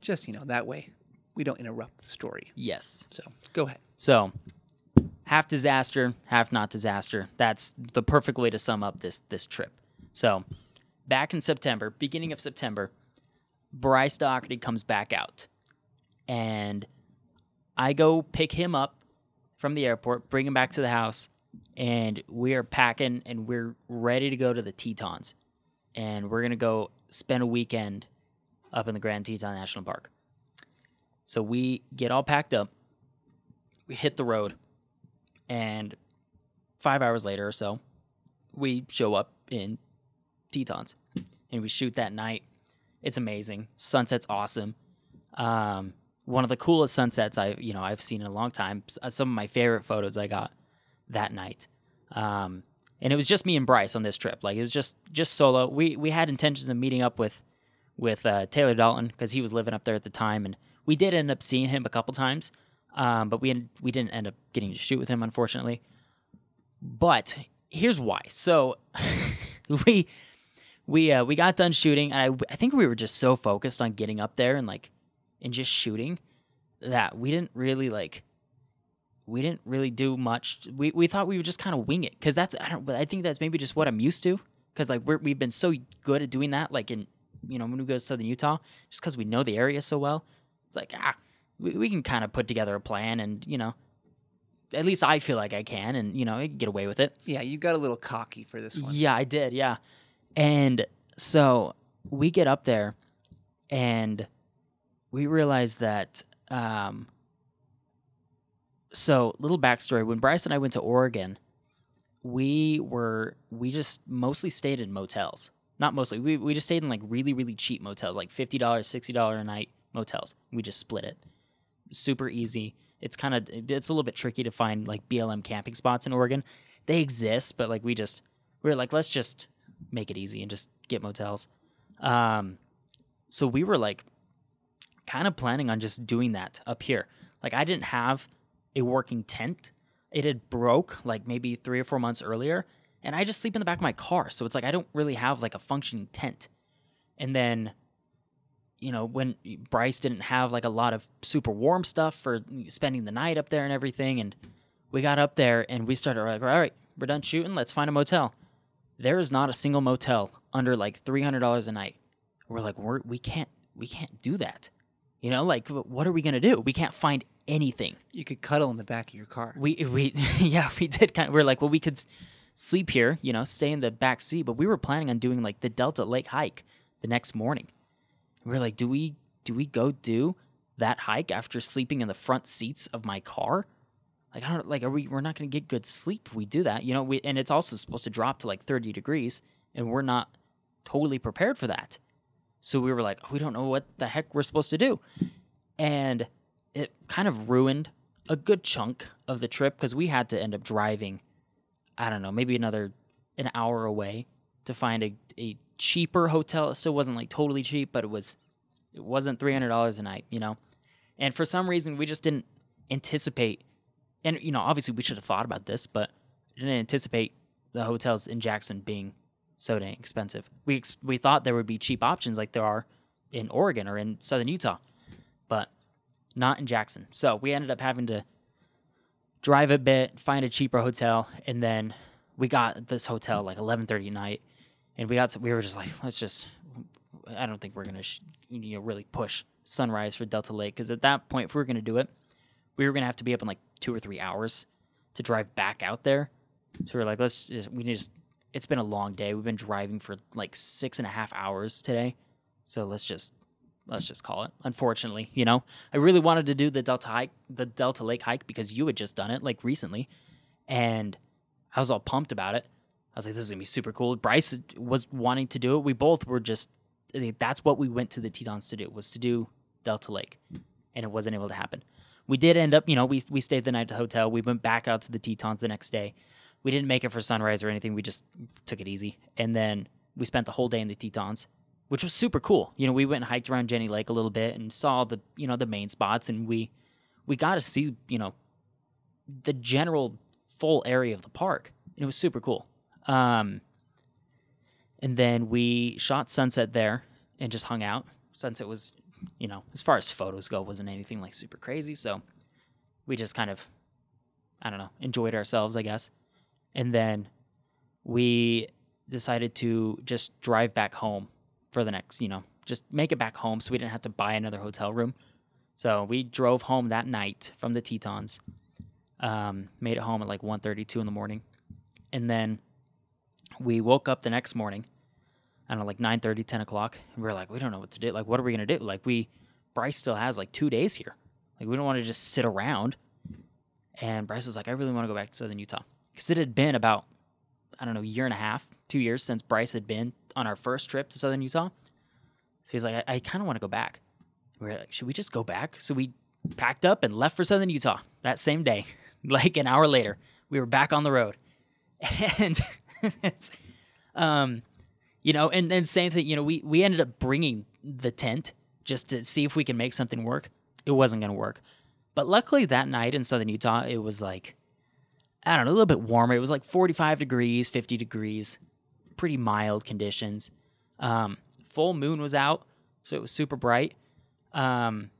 Just, you know, that way we don't interrupt the story. Yes. So go ahead. So, half disaster, half not disaster. That's the perfect way to sum up this this trip. So, back in September, beginning of September, Bryce Doherty comes back out, and I go pick him up from the airport, bring him back to the house, and we are packing and we're ready to go to the Tetons, and we're gonna go spend a weekend up in the Grand Teton National Park. So we get all packed up we hit the road and five hours later or so we show up in tetons. And we shoot that night. It's amazing. Sunset's awesome. Um, one of the coolest sunsets i you know i've seen in a long time. Uh, some of my favorite photos i got that night. Um, and it was just me and bryce on this trip. Like it was just just solo. We we had intentions of meeting up with with uh, taylor dalton because he was living up there at the time and we did end up seeing him a couple times. Um, but we we didn't end up getting to shoot with him, unfortunately. But here's why. So [LAUGHS] we we uh, we got done shooting, and I I think we were just so focused on getting up there and like and just shooting that we didn't really like we didn't really do much. We we thought we would just kind of wing it because that's I don't. But I think that's maybe just what I'm used to because like we're we've been so good at doing that. Like in you know when we go to Southern Utah, just because we know the area so well. It's like ah we, we can kind of put together a plan and you know at least i feel like i can and you know i get away with it Yeah, you got a little cocky for this one. yeah i did yeah and so we get up there and we realized that um so little backstory. When bryce and i went to oregon we were we just mostly stayed in motels. Not mostly we, we just stayed in like really really cheap motels like $50 $60 a night motels. We just split it. Super easy. It's kind of it's a little bit tricky to find like blm camping spots in oregon. They exist but like we just we were like let's just make it easy and just get motels. Um so we were like kind of planning on just doing that up here. Like I didn't have a working tent. It had broke like maybe 3 or 4 months earlier, and I just sleep in the back of my car. So it's like I don't really have like a functioning tent. And then you know, when Bryce didn't have like a lot of super warm stuff for spending the night up there and everything and we got up there and we started like, all right, we're done shooting, let's find a motel. There is not a single motel under like $300 a night. We're like, we're, we can't we can't do that. You know, like what are we gonna do? We can't find anything. You could cuddle in the back of your car. We we [LAUGHS] yeah we did kind of. We're like, well, we could sleep here, you know, stay in the back seat, but we were planning on doing like the Delta Lake hike the next morning. We we're like, do we do we go do that hike after sleeping in the front seats of my car? Like I don't like are we we're not gonna get good sleep if we do that. You know, we and it's also supposed to drop to like 30 degrees and we're not totally prepared for that. So we were like, we don't know what the heck we're supposed to do. And it kind of ruined a good chunk of the trip because we had to end up driving, I don't know, maybe another an hour away to find a, a cheaper hotel. It still wasn't like totally cheap, but it was it wasn't three hundred dollars a night, you know. And for some reason we just didn't anticipate and you know, obviously we should have thought about this, but didn't anticipate the hotels in Jackson being so dang expensive. We ex- we thought there would be cheap options like there are in Oregon or in southern Utah, but not in Jackson. So we ended up having to drive a bit, find a cheaper hotel, and then we got this hotel like 11:30 at night, and we got to, we were just like, let's just. I don't think we're gonna sh- you know really push sunrise for Delta Lake because at that point, if we were gonna do it, we were gonna have to be up in like two or three hours to drive back out there. So we are like, let's just, we need to it's been a long day. We've been driving for like six and a half hours today. So let's just let's just call it. Unfortunately, you know, I really wanted to do the Delta hike, the Delta Lake hike, because you had just done it like recently, and I was all pumped about it. I was like, this is gonna be super cool. Bryce was wanting to do it. We both were just. That's what we went to the Tetons to do was to do Delta Lake, and it wasn't able to happen. We did end up, you know, we we stayed the night at the hotel. We went back out to the Tetons the next day. We didn't make it for sunrise or anything. We just took it easy, and then we spent the whole day in the Tetons, which was super cool. You know, we went and hiked around Jenny Lake a little bit and saw the you know the main spots, and we we got to see you know the general full area of the park, and it was super cool. Um, and then we shot sunset there and just hung out. Sunset was, you know, as far as photos go, wasn't anything like super crazy. So we just kind of, I don't know, enjoyed ourselves, I guess. And then we decided to just drive back home for the next, you know, just make it back home so we didn't have to buy another hotel room. So we drove home that night from the Tetons. Um, made it home at like 1.32 in the morning. And then we woke up the next morning, I don't know, like 9.30, 10 o'clock. And we were like, we don't know what to do. Like, what are we going to do? Like, we, Bryce still has like two days here. Like, we don't want to just sit around. And Bryce was like, I really want to go back to Southern Utah because it had been about I don't know a year and a half, two years since Bryce had been on our first trip to Southern Utah. So he's like, I, I kind of want to go back. We are like, should we just go back? So we packed up and left for Southern Utah that same day. [LAUGHS] Like an hour later, we were back on the road, [LAUGHS] and um, you know, and then same thing. You know, we we ended up bringing the tent just to see if we can make something work. It wasn't going to work, but luckily that night in Southern Utah, it was like I don't know, a little bit warmer. It was like 45 degrees, 50 degrees, pretty mild conditions. Um, full moon was out, so it was super bright. Um,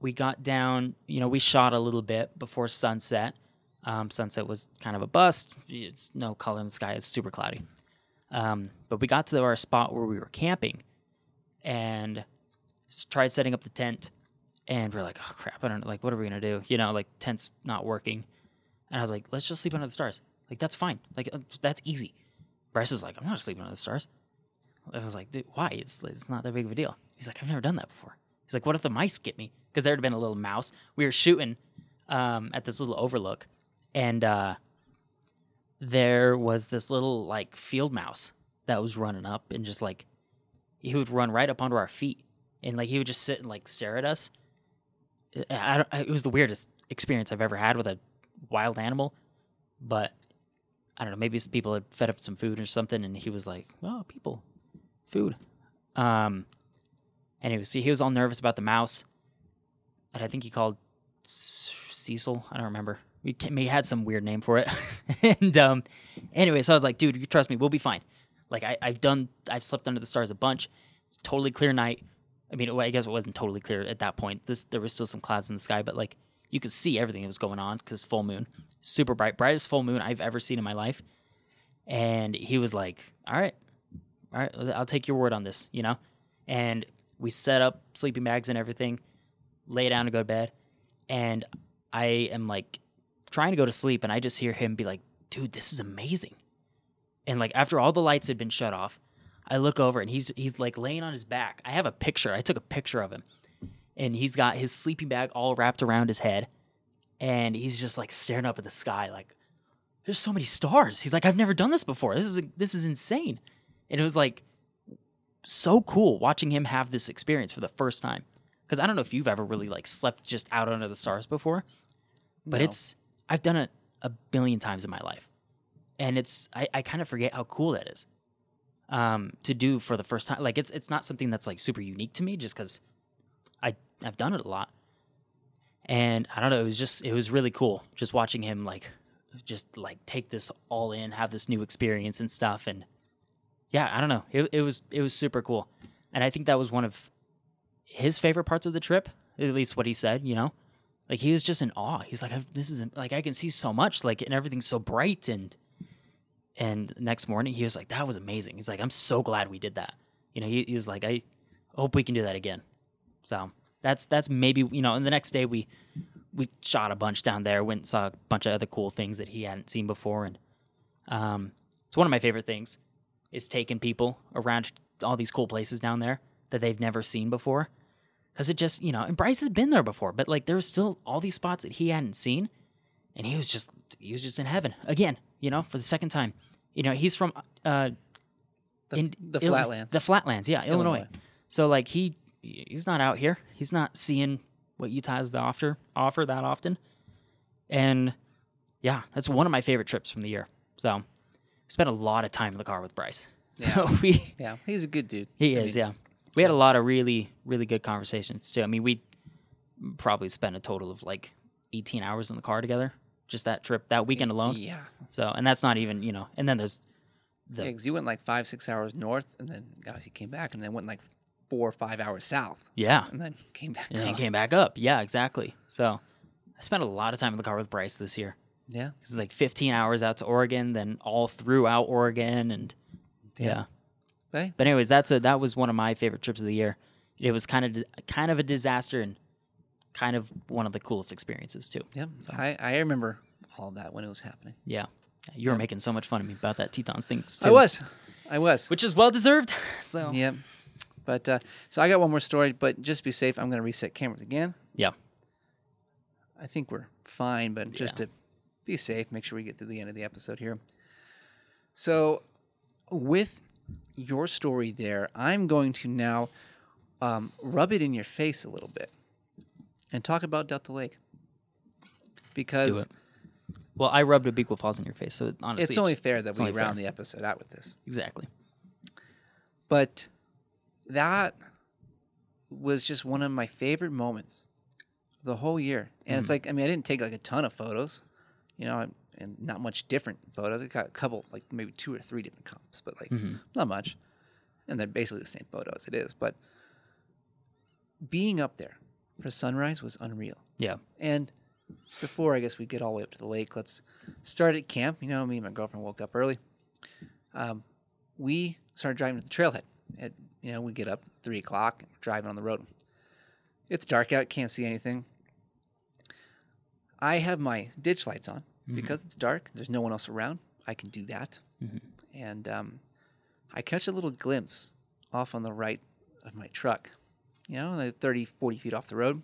we got down, you know, we shot a little bit before sunset. Um, sunset was kind of a bust. It's no color in the sky. It's super cloudy. Um, but we got to our spot where we were camping and tried setting up the tent. And we're like, oh crap, I don't know, like, what are we gonna do? You know, like tent's not working. And I was like, let's just sleep under the stars. Like, that's fine. Like, uh, that's easy. Bryce was like, I'm not sleeping under the stars. I was like, dude, why? It's, it's not that big of a deal. He's like, I've never done that before. He's like, what if the mice get me? Because there had been a little mouse. We were shooting um, at this little overlook, and uh, there was this little like field mouse that was running up and just like he would run right up onto our feet, and like he would just sit and like stare at us. I don't, it was the weirdest experience I've ever had with a wild animal, but I don't know. Maybe some people had fed up some food or something, and he was like, "Oh, people, food." Um, and he was he was all nervous about the mouse, that I think he called Cecil. I don't remember. We, we had some weird name for it. [LAUGHS] and um, anyway, so I was like, dude, you trust me, we'll be fine. Like I, I've done, I've slept under the stars a bunch. It's totally clear night. I mean, I guess it wasn't totally clear at that point. This there was still some clouds in the sky, but like you could see everything that was going on because full moon, super bright, brightest full moon I've ever seen in my life. And he was like, "All right, all right, I'll take your word on this," you know. And we set up sleeping bags and everything, lay down to go to bed, and I am like trying to go to sleep, and I just hear him be like, "Dude, this is amazing." And like after all the lights had been shut off, I look over and he's he's like laying on his back. I have a picture. I took a picture of him, and he's got his sleeping bag all wrapped around his head, and he's just like staring up at the sky, like, "There's so many stars." He's like, "I've never done this before. This is this is insane," and it was like so cool watching him have this experience for the first time. Because I don't know if you've ever really like slept just out under the stars before, but No. it's I've done it a billion times in my life, and it's I, I kind of forget how cool that is um, to do for the first time. Like it's it's not something that's like super unique to me, just because I've done it a lot, and I don't know. It was just it was really cool just watching him like just like take this all in, have this new experience and stuff, and yeah, I don't know. It it was it was super cool, and I think that was one of his favorite parts of the trip, at least what he said. You know, like he was just in awe. He's like, this is like I can see so much, like and everything's so bright and and next morning he was like, that was amazing. He's like, I'm so glad we did that. You know, he, he was like, I hope we can do that again. So that's that's maybe you know. And the next day we we shot a bunch down there, went and saw a bunch of other cool things that he hadn't seen before, and um, it's one of my favorite things is taking people around all these cool places down there that they've never seen before. Because it just you know, and Bryce had been there before, but like there was still all these spots that he hadn't seen, and he was just he was just in heaven again. You know, for the second time. You know, he's from uh, The, in the flatlands. The flatlands, yeah, Illinois. Illinois. So like he he's not out here. He's not seeing what Utah has to offer offer that often. And yeah, that's one of my favorite trips from the year. So we spent a lot of time in the car with Bryce. [LAUGHS] So Yeah. we yeah, he's a good dude. he I is, mean, yeah. We had a lot of really, really good conversations too. I mean, we probably spent a total of like 18 hours in the car together, just that trip, that weekend alone. Yeah. So, and that's not even, you know, and then there's the Yeah, 'cause you went like five, six hours north, and then guys obviously came back, and then went like four or five hours south, yeah, and then came back. and up. came back up. Yeah, exactly. So I spent a lot of time in the car with Bryce this year. Yeah. It's like 15 hours out to Oregon, then all throughout Oregon, and yeah. Hey, But anyways, that's a that was one of my favorite trips of the year. It was kind of kind of a disaster and kind of one of the coolest experiences too. yeah. I, I remember all that when it was happening. Yeah, you were making so much fun of me about that Tetons thing. Too, I was. I was. which is well deserved. [LAUGHS] So Yep. But uh, so I got one more story, but just be safe. I'm going to reset cameras again. yeah, I think we're fine, but just Yeah. to be safe, make sure we get to the end of the episode here. So, with your story there, I'm going to now um, rub it in your face a little bit and talk about Delta Lake because. Well, I rubbed Abiqua Falls in your face, so honestly, it's only fair that we only fair. round the episode out with this. exactly. But that was just one of my favorite moments the whole year. And Mm-hmm. it's like, I mean, I didn't take like a ton of photos, you know, and not much different photos. I got a couple, like maybe two or three different comps, but like Mm-hmm. not much. And they're basically the same photo as it is. But being up there for sunrise was unreal. Yeah, And before I guess we get all the way up to the lake, let's start at camp. You know, me and my girlfriend woke up early. Um, we started driving to the trailhead. At you know, we get up three o'clock, driving on the road. It's dark out, can't see anything. I have my ditch lights on mm-hmm. because it's dark. There's no one else around. I can do that, mm-hmm. and um, I catch a little glimpse off on the right of my truck. You know, like 30, 40 feet off the road.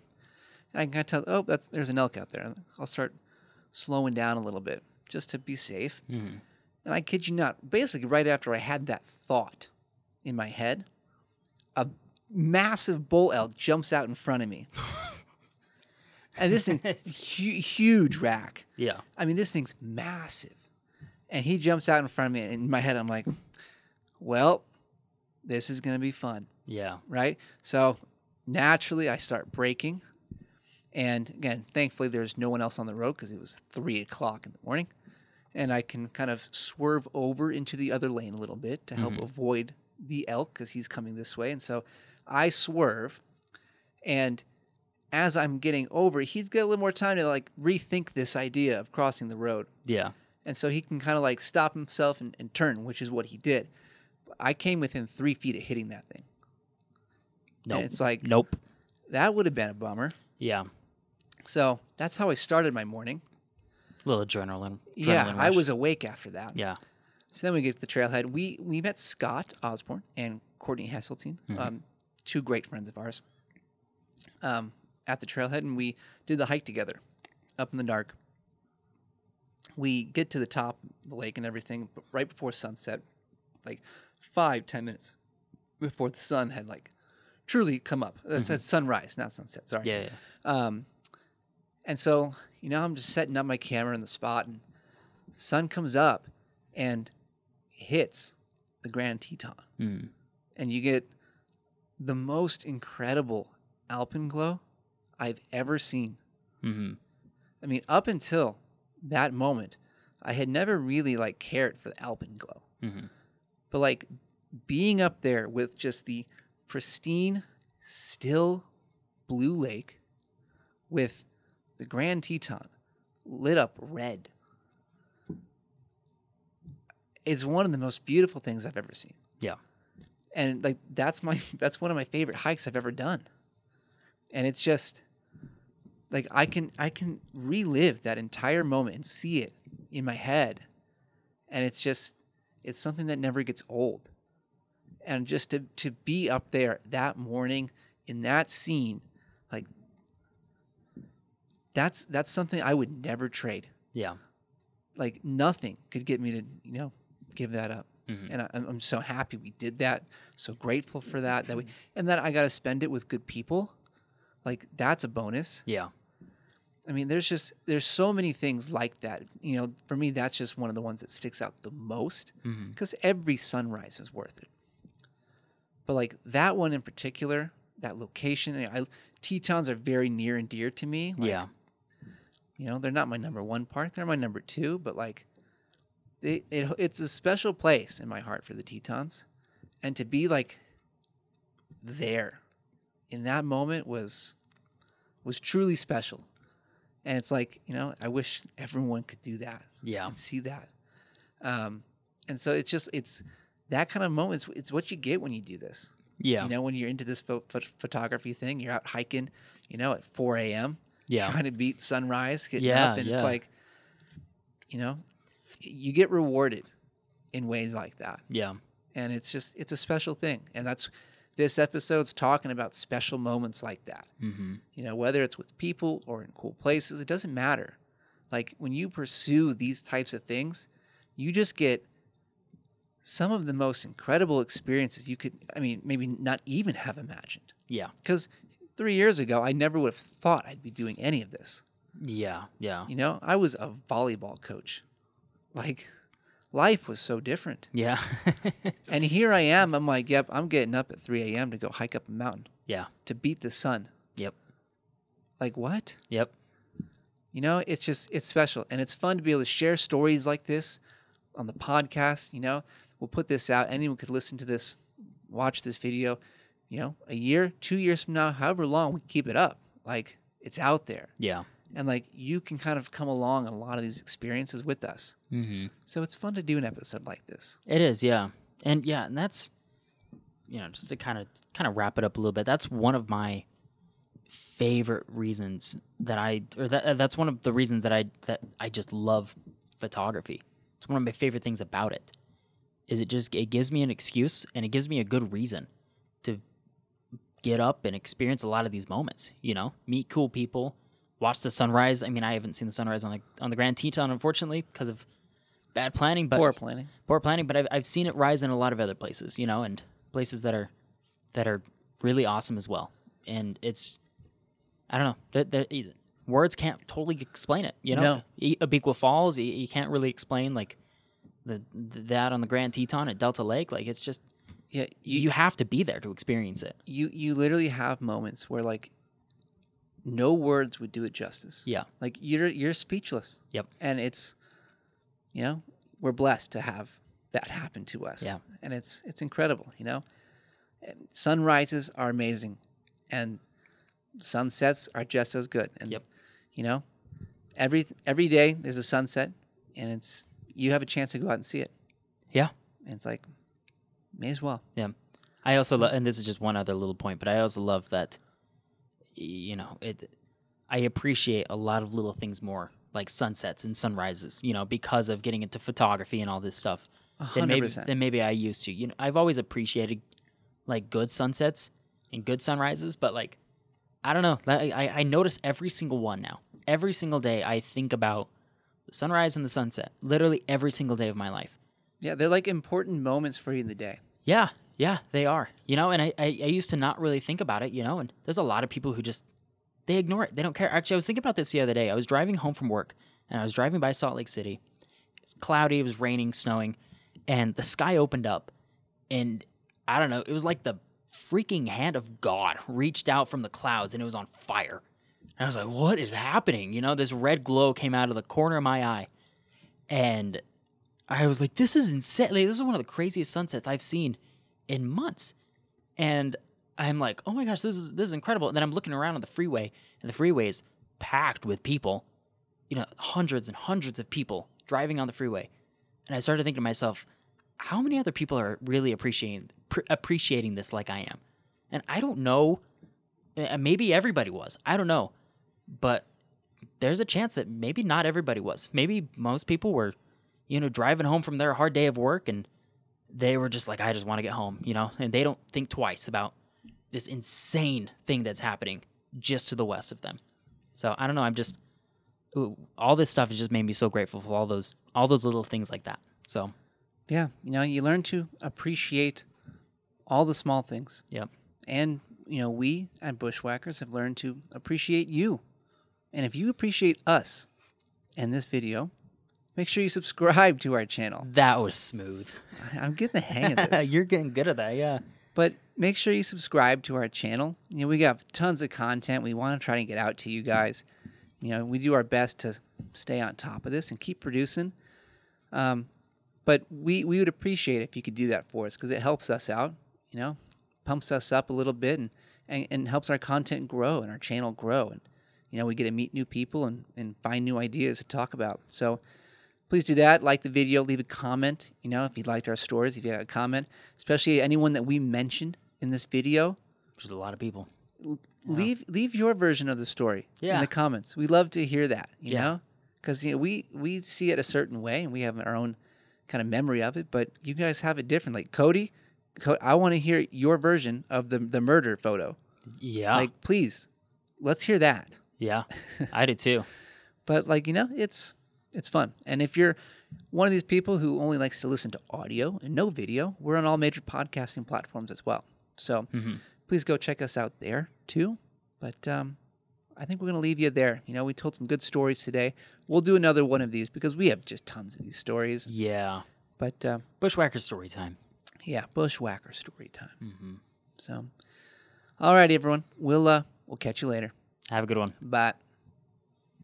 And I can kind of tell, oh, that's there's an elk out there. I'll start slowing down a little bit just to be safe. Mm-hmm. And I kid you not, basically right after I had that thought in my head, a massive bull elk jumps out in front of me. [LAUGHS] and this thing, hu- huge rack. yeah, I mean, this thing's massive. And he jumps out in front of me. And in my head, I'm like, well, this is going to be fun yeah, right? So naturally, I start braking, And again, thankfully, there's no one else on the road because it was three o'clock in the morning. And I can kind of swerve over into the other lane a little bit to help mm-hmm. avoid the elk because he's coming this way. And so I swerve. And as I'm getting over, he's got a little more time to like rethink this idea of crossing the road. Yeah. And so he can kind of like stop himself and, and turn, which is what he did. I came within three feet of hitting that thing. Nope. it's like- nope. That would have been a bummer. Yeah. So that's how I started my morning. little adrenaline. yeah, adrenaline I was awake after that. Yeah. So then we get to the trailhead. We we met Scott Osborne and Courtney Hasseltine, um, two great friends of ours, um, at the trailhead, and we did the hike together, up in the dark. We get to the top of the lake and everything, but right before sunset, like five ten minutes before the sun had like truly come up. That's that's sunrise, not sunset. Sorry. Yeah. yeah. Um, and so, you know, I'm just setting up my camera in the spot, and sun comes up and hits the Grand Teton, Mm. and you get the most incredible alpenglow I've ever seen. hmm I mean, up until that moment, I had never really like cared for the alpenglow, hmm but like being up there with just the pristine, still blue lake with the Grand Teton lit up red is one of the most beautiful things I've ever seen. Yeah. And like that's my [LAUGHS] that's one of my favorite hikes I've ever done. And it's just like I can I can relive that entire moment and see it in my head. And it's just it's something that never gets old. And just to to be up there that morning in that scene, like that's that's something I would never trade. Yeah. Like nothing could get me to you know give that up. Mhm. And I, I'm I'm so happy we did that. So grateful for that. That we and that I got to spend it with good people. Like that's a bonus. Yeah. I mean, there's just there's so many things like that. You know, for me, that's just one of the ones that sticks out the most because every sunrise is worth it. But like that one in particular, that location, I, Tetons are very near and dear to me. Like, yeah. you know, they're not my number one park; they're my number two. But like, it, it it's a special place in my heart for the Tetons, and to be like there in that moment was was truly special. And it's like you know, I wish everyone could do that Yeah. and see that. Um, and so it's just it's that kind of moment. It's, it's what you get when you do this. Yeah. You know, when you're into this pho- pho- photography thing, you're out hiking, you know, at 4 a.m. Yeah. trying to beat sunrise, getting Yeah, up, and yeah. it's like, you know, you get rewarded in ways like that, Yeah. and it's just it's a special thing, and that's this episode's talking about special moments like that. hmm You know, whether it's with people or in cool places, it doesn't matter. Like when you pursue these types of things, you just get some of the most incredible experiences you could, I mean, maybe not even have imagined. Yeah. Because three years ago, I never would have thought I'd be doing any of this. Yeah. Yeah. You know, I was a volleyball coach. Like, life was so different. Yeah. [LAUGHS] And here I am. I'm like, yep, I'm getting up at 3 a.m. to go hike up a mountain yeah. to beat the sun. Yep. Like, what? Yep. You know, it's just it's special and it's fun to be able to share stories like this on the podcast, you know. We'll put this out. Anyone could listen to this, watch this video, you know, a year, 2 years from now, however long we keep it up. Like it's out there. Yeah. And like you can kind of come along on a lot of these experiences with us. hmm So it's fun to do an episode like this. It is, yeah, and yeah, and that's you know just to kind of kind of wrap it up a little bit. That's one of my favorite reasons that I or that uh, that's one of the reasons that I that I just love photography. It's one of my favorite things about it. Is it just it gives me an excuse and it gives me a good reason to get up and experience a lot of these moments. You know, meet cool people, watch the sunrise. I mean, I haven't seen the sunrise on the on the Grand Teton unfortunately because of bad planning, but Poor planning. poor planning, but I've, I've seen it rise in a lot of other places, you know, and places that are that are really awesome as well. And it's, I don't know, that that- words can't totally explain it. You know, No. Abiqua Falls, you, you can't really explain like the, the that on the Grand Teton at Delta Lake. Like it's just Yeah, you, you, you have to be there to experience it. you you literally have moments where like no words would do it justice. Yeah. Like you're you're speechless. Yep. And it's you know, we're blessed to have that happen to us. Yeah. And it's it's incredible, you know. And sunrises are amazing and sunsets are just as good. And Yep. you know, every every day there's a sunset and it's you have a chance to go out and see it. Yeah. And it's like may as well. Yeah. I also love, and this is just one other little point, but I also love that, you know, it. I appreciate a lot of little things more, like sunsets and sunrises, you know, because of getting into photography and all this stuff. Than maybe 100%. than maybe I used to. You know, I've always appreciated like good sunsets and good sunrises, but like, I don't know. I, I notice every single one now. Every single day, I think about the sunrise and the sunset. Literally every single day of my life. Yeah, they're like important moments for you in the day. Yeah, yeah, they are. You know, and I, I, I used to not really think about it, you know, and there's a lot of people who just they ignore it. They don't care. Actually, I was thinking about this the other day. I was driving home from work and I was driving by Salt Lake City. It was cloudy, it was raining, snowing, and the sky opened up and I don't know, it was like the freaking hand of God reached out from the clouds and it was on fire. And I was like, "What is happening?" You know, this red glow came out of the corner of my eye. And I was like, this is insane. Like, this is one of the craziest sunsets I've seen in months. And I'm like, oh my gosh, this is this is incredible. And then I'm looking around on the freeway, and the freeway is packed with people, you know, hundreds and hundreds of people driving on the freeway. And I started thinking to myself, how many other people are really appreciating pr- appreciating this like I am? And I don't know. Maybe everybody was. I don't know. But there's a chance that maybe not everybody was. Maybe most people were, you know, driving home from their hard day of work and they were just like, I just want to get home, you know, and they don't think twice about this insane thing that's happening just to the west of them. So I don't know. I'm just all this stuff has just made me so grateful for all those all those little things like that. So Yeah, you know, you learn to appreciate all the small things. yep, And, you know, we at Bushwhackers have learned to appreciate you. And if you appreciate us and this video, make sure you subscribe to our channel. that was smooth. I'm getting the hang of [LAUGHS] this. You're getting good at that, yeah. But make sure you subscribe to our channel. You know, we got tons of content we want to try to get out to you guys. You know, we do our best to stay on top of this and keep producing. Um, but we, we would appreciate it if you could do that for us because it helps us out, you know, pumps us up a little bit and, and, and helps our content grow and our channel grow. And, you know, we get to meet new people and, and find new ideas to talk about. So please do that. Like the video, leave a comment. You know, if you liked our stories, if you got a comment, especially anyone that we mentioned in this video, Which is a lot of people. leave leave your version of the story in the comments. We love to hear that. You Yeah. know, because you know we we see it a certain way and we have our own kind of memory of it, but you guys have it different. Like Cody, Co- I want to hear your version of the the murder photo. Yeah. Like, please, let's hear that. yeah. [LAUGHS] I did too. but like you know it's it's fun. And if you're one of these people who only likes to listen to audio and no video we're on all major podcasting platforms as well. So please go check us out there too. But um, i think we're going to leave you there. You know we told some good stories today. We'll do another one of these because we have just tons of these stories. Yeah. but uh, Bushwhacker story time. yeah bushwhacker story time. So all right everyone. We'll uh, we'll catch you later. Have a good one. bye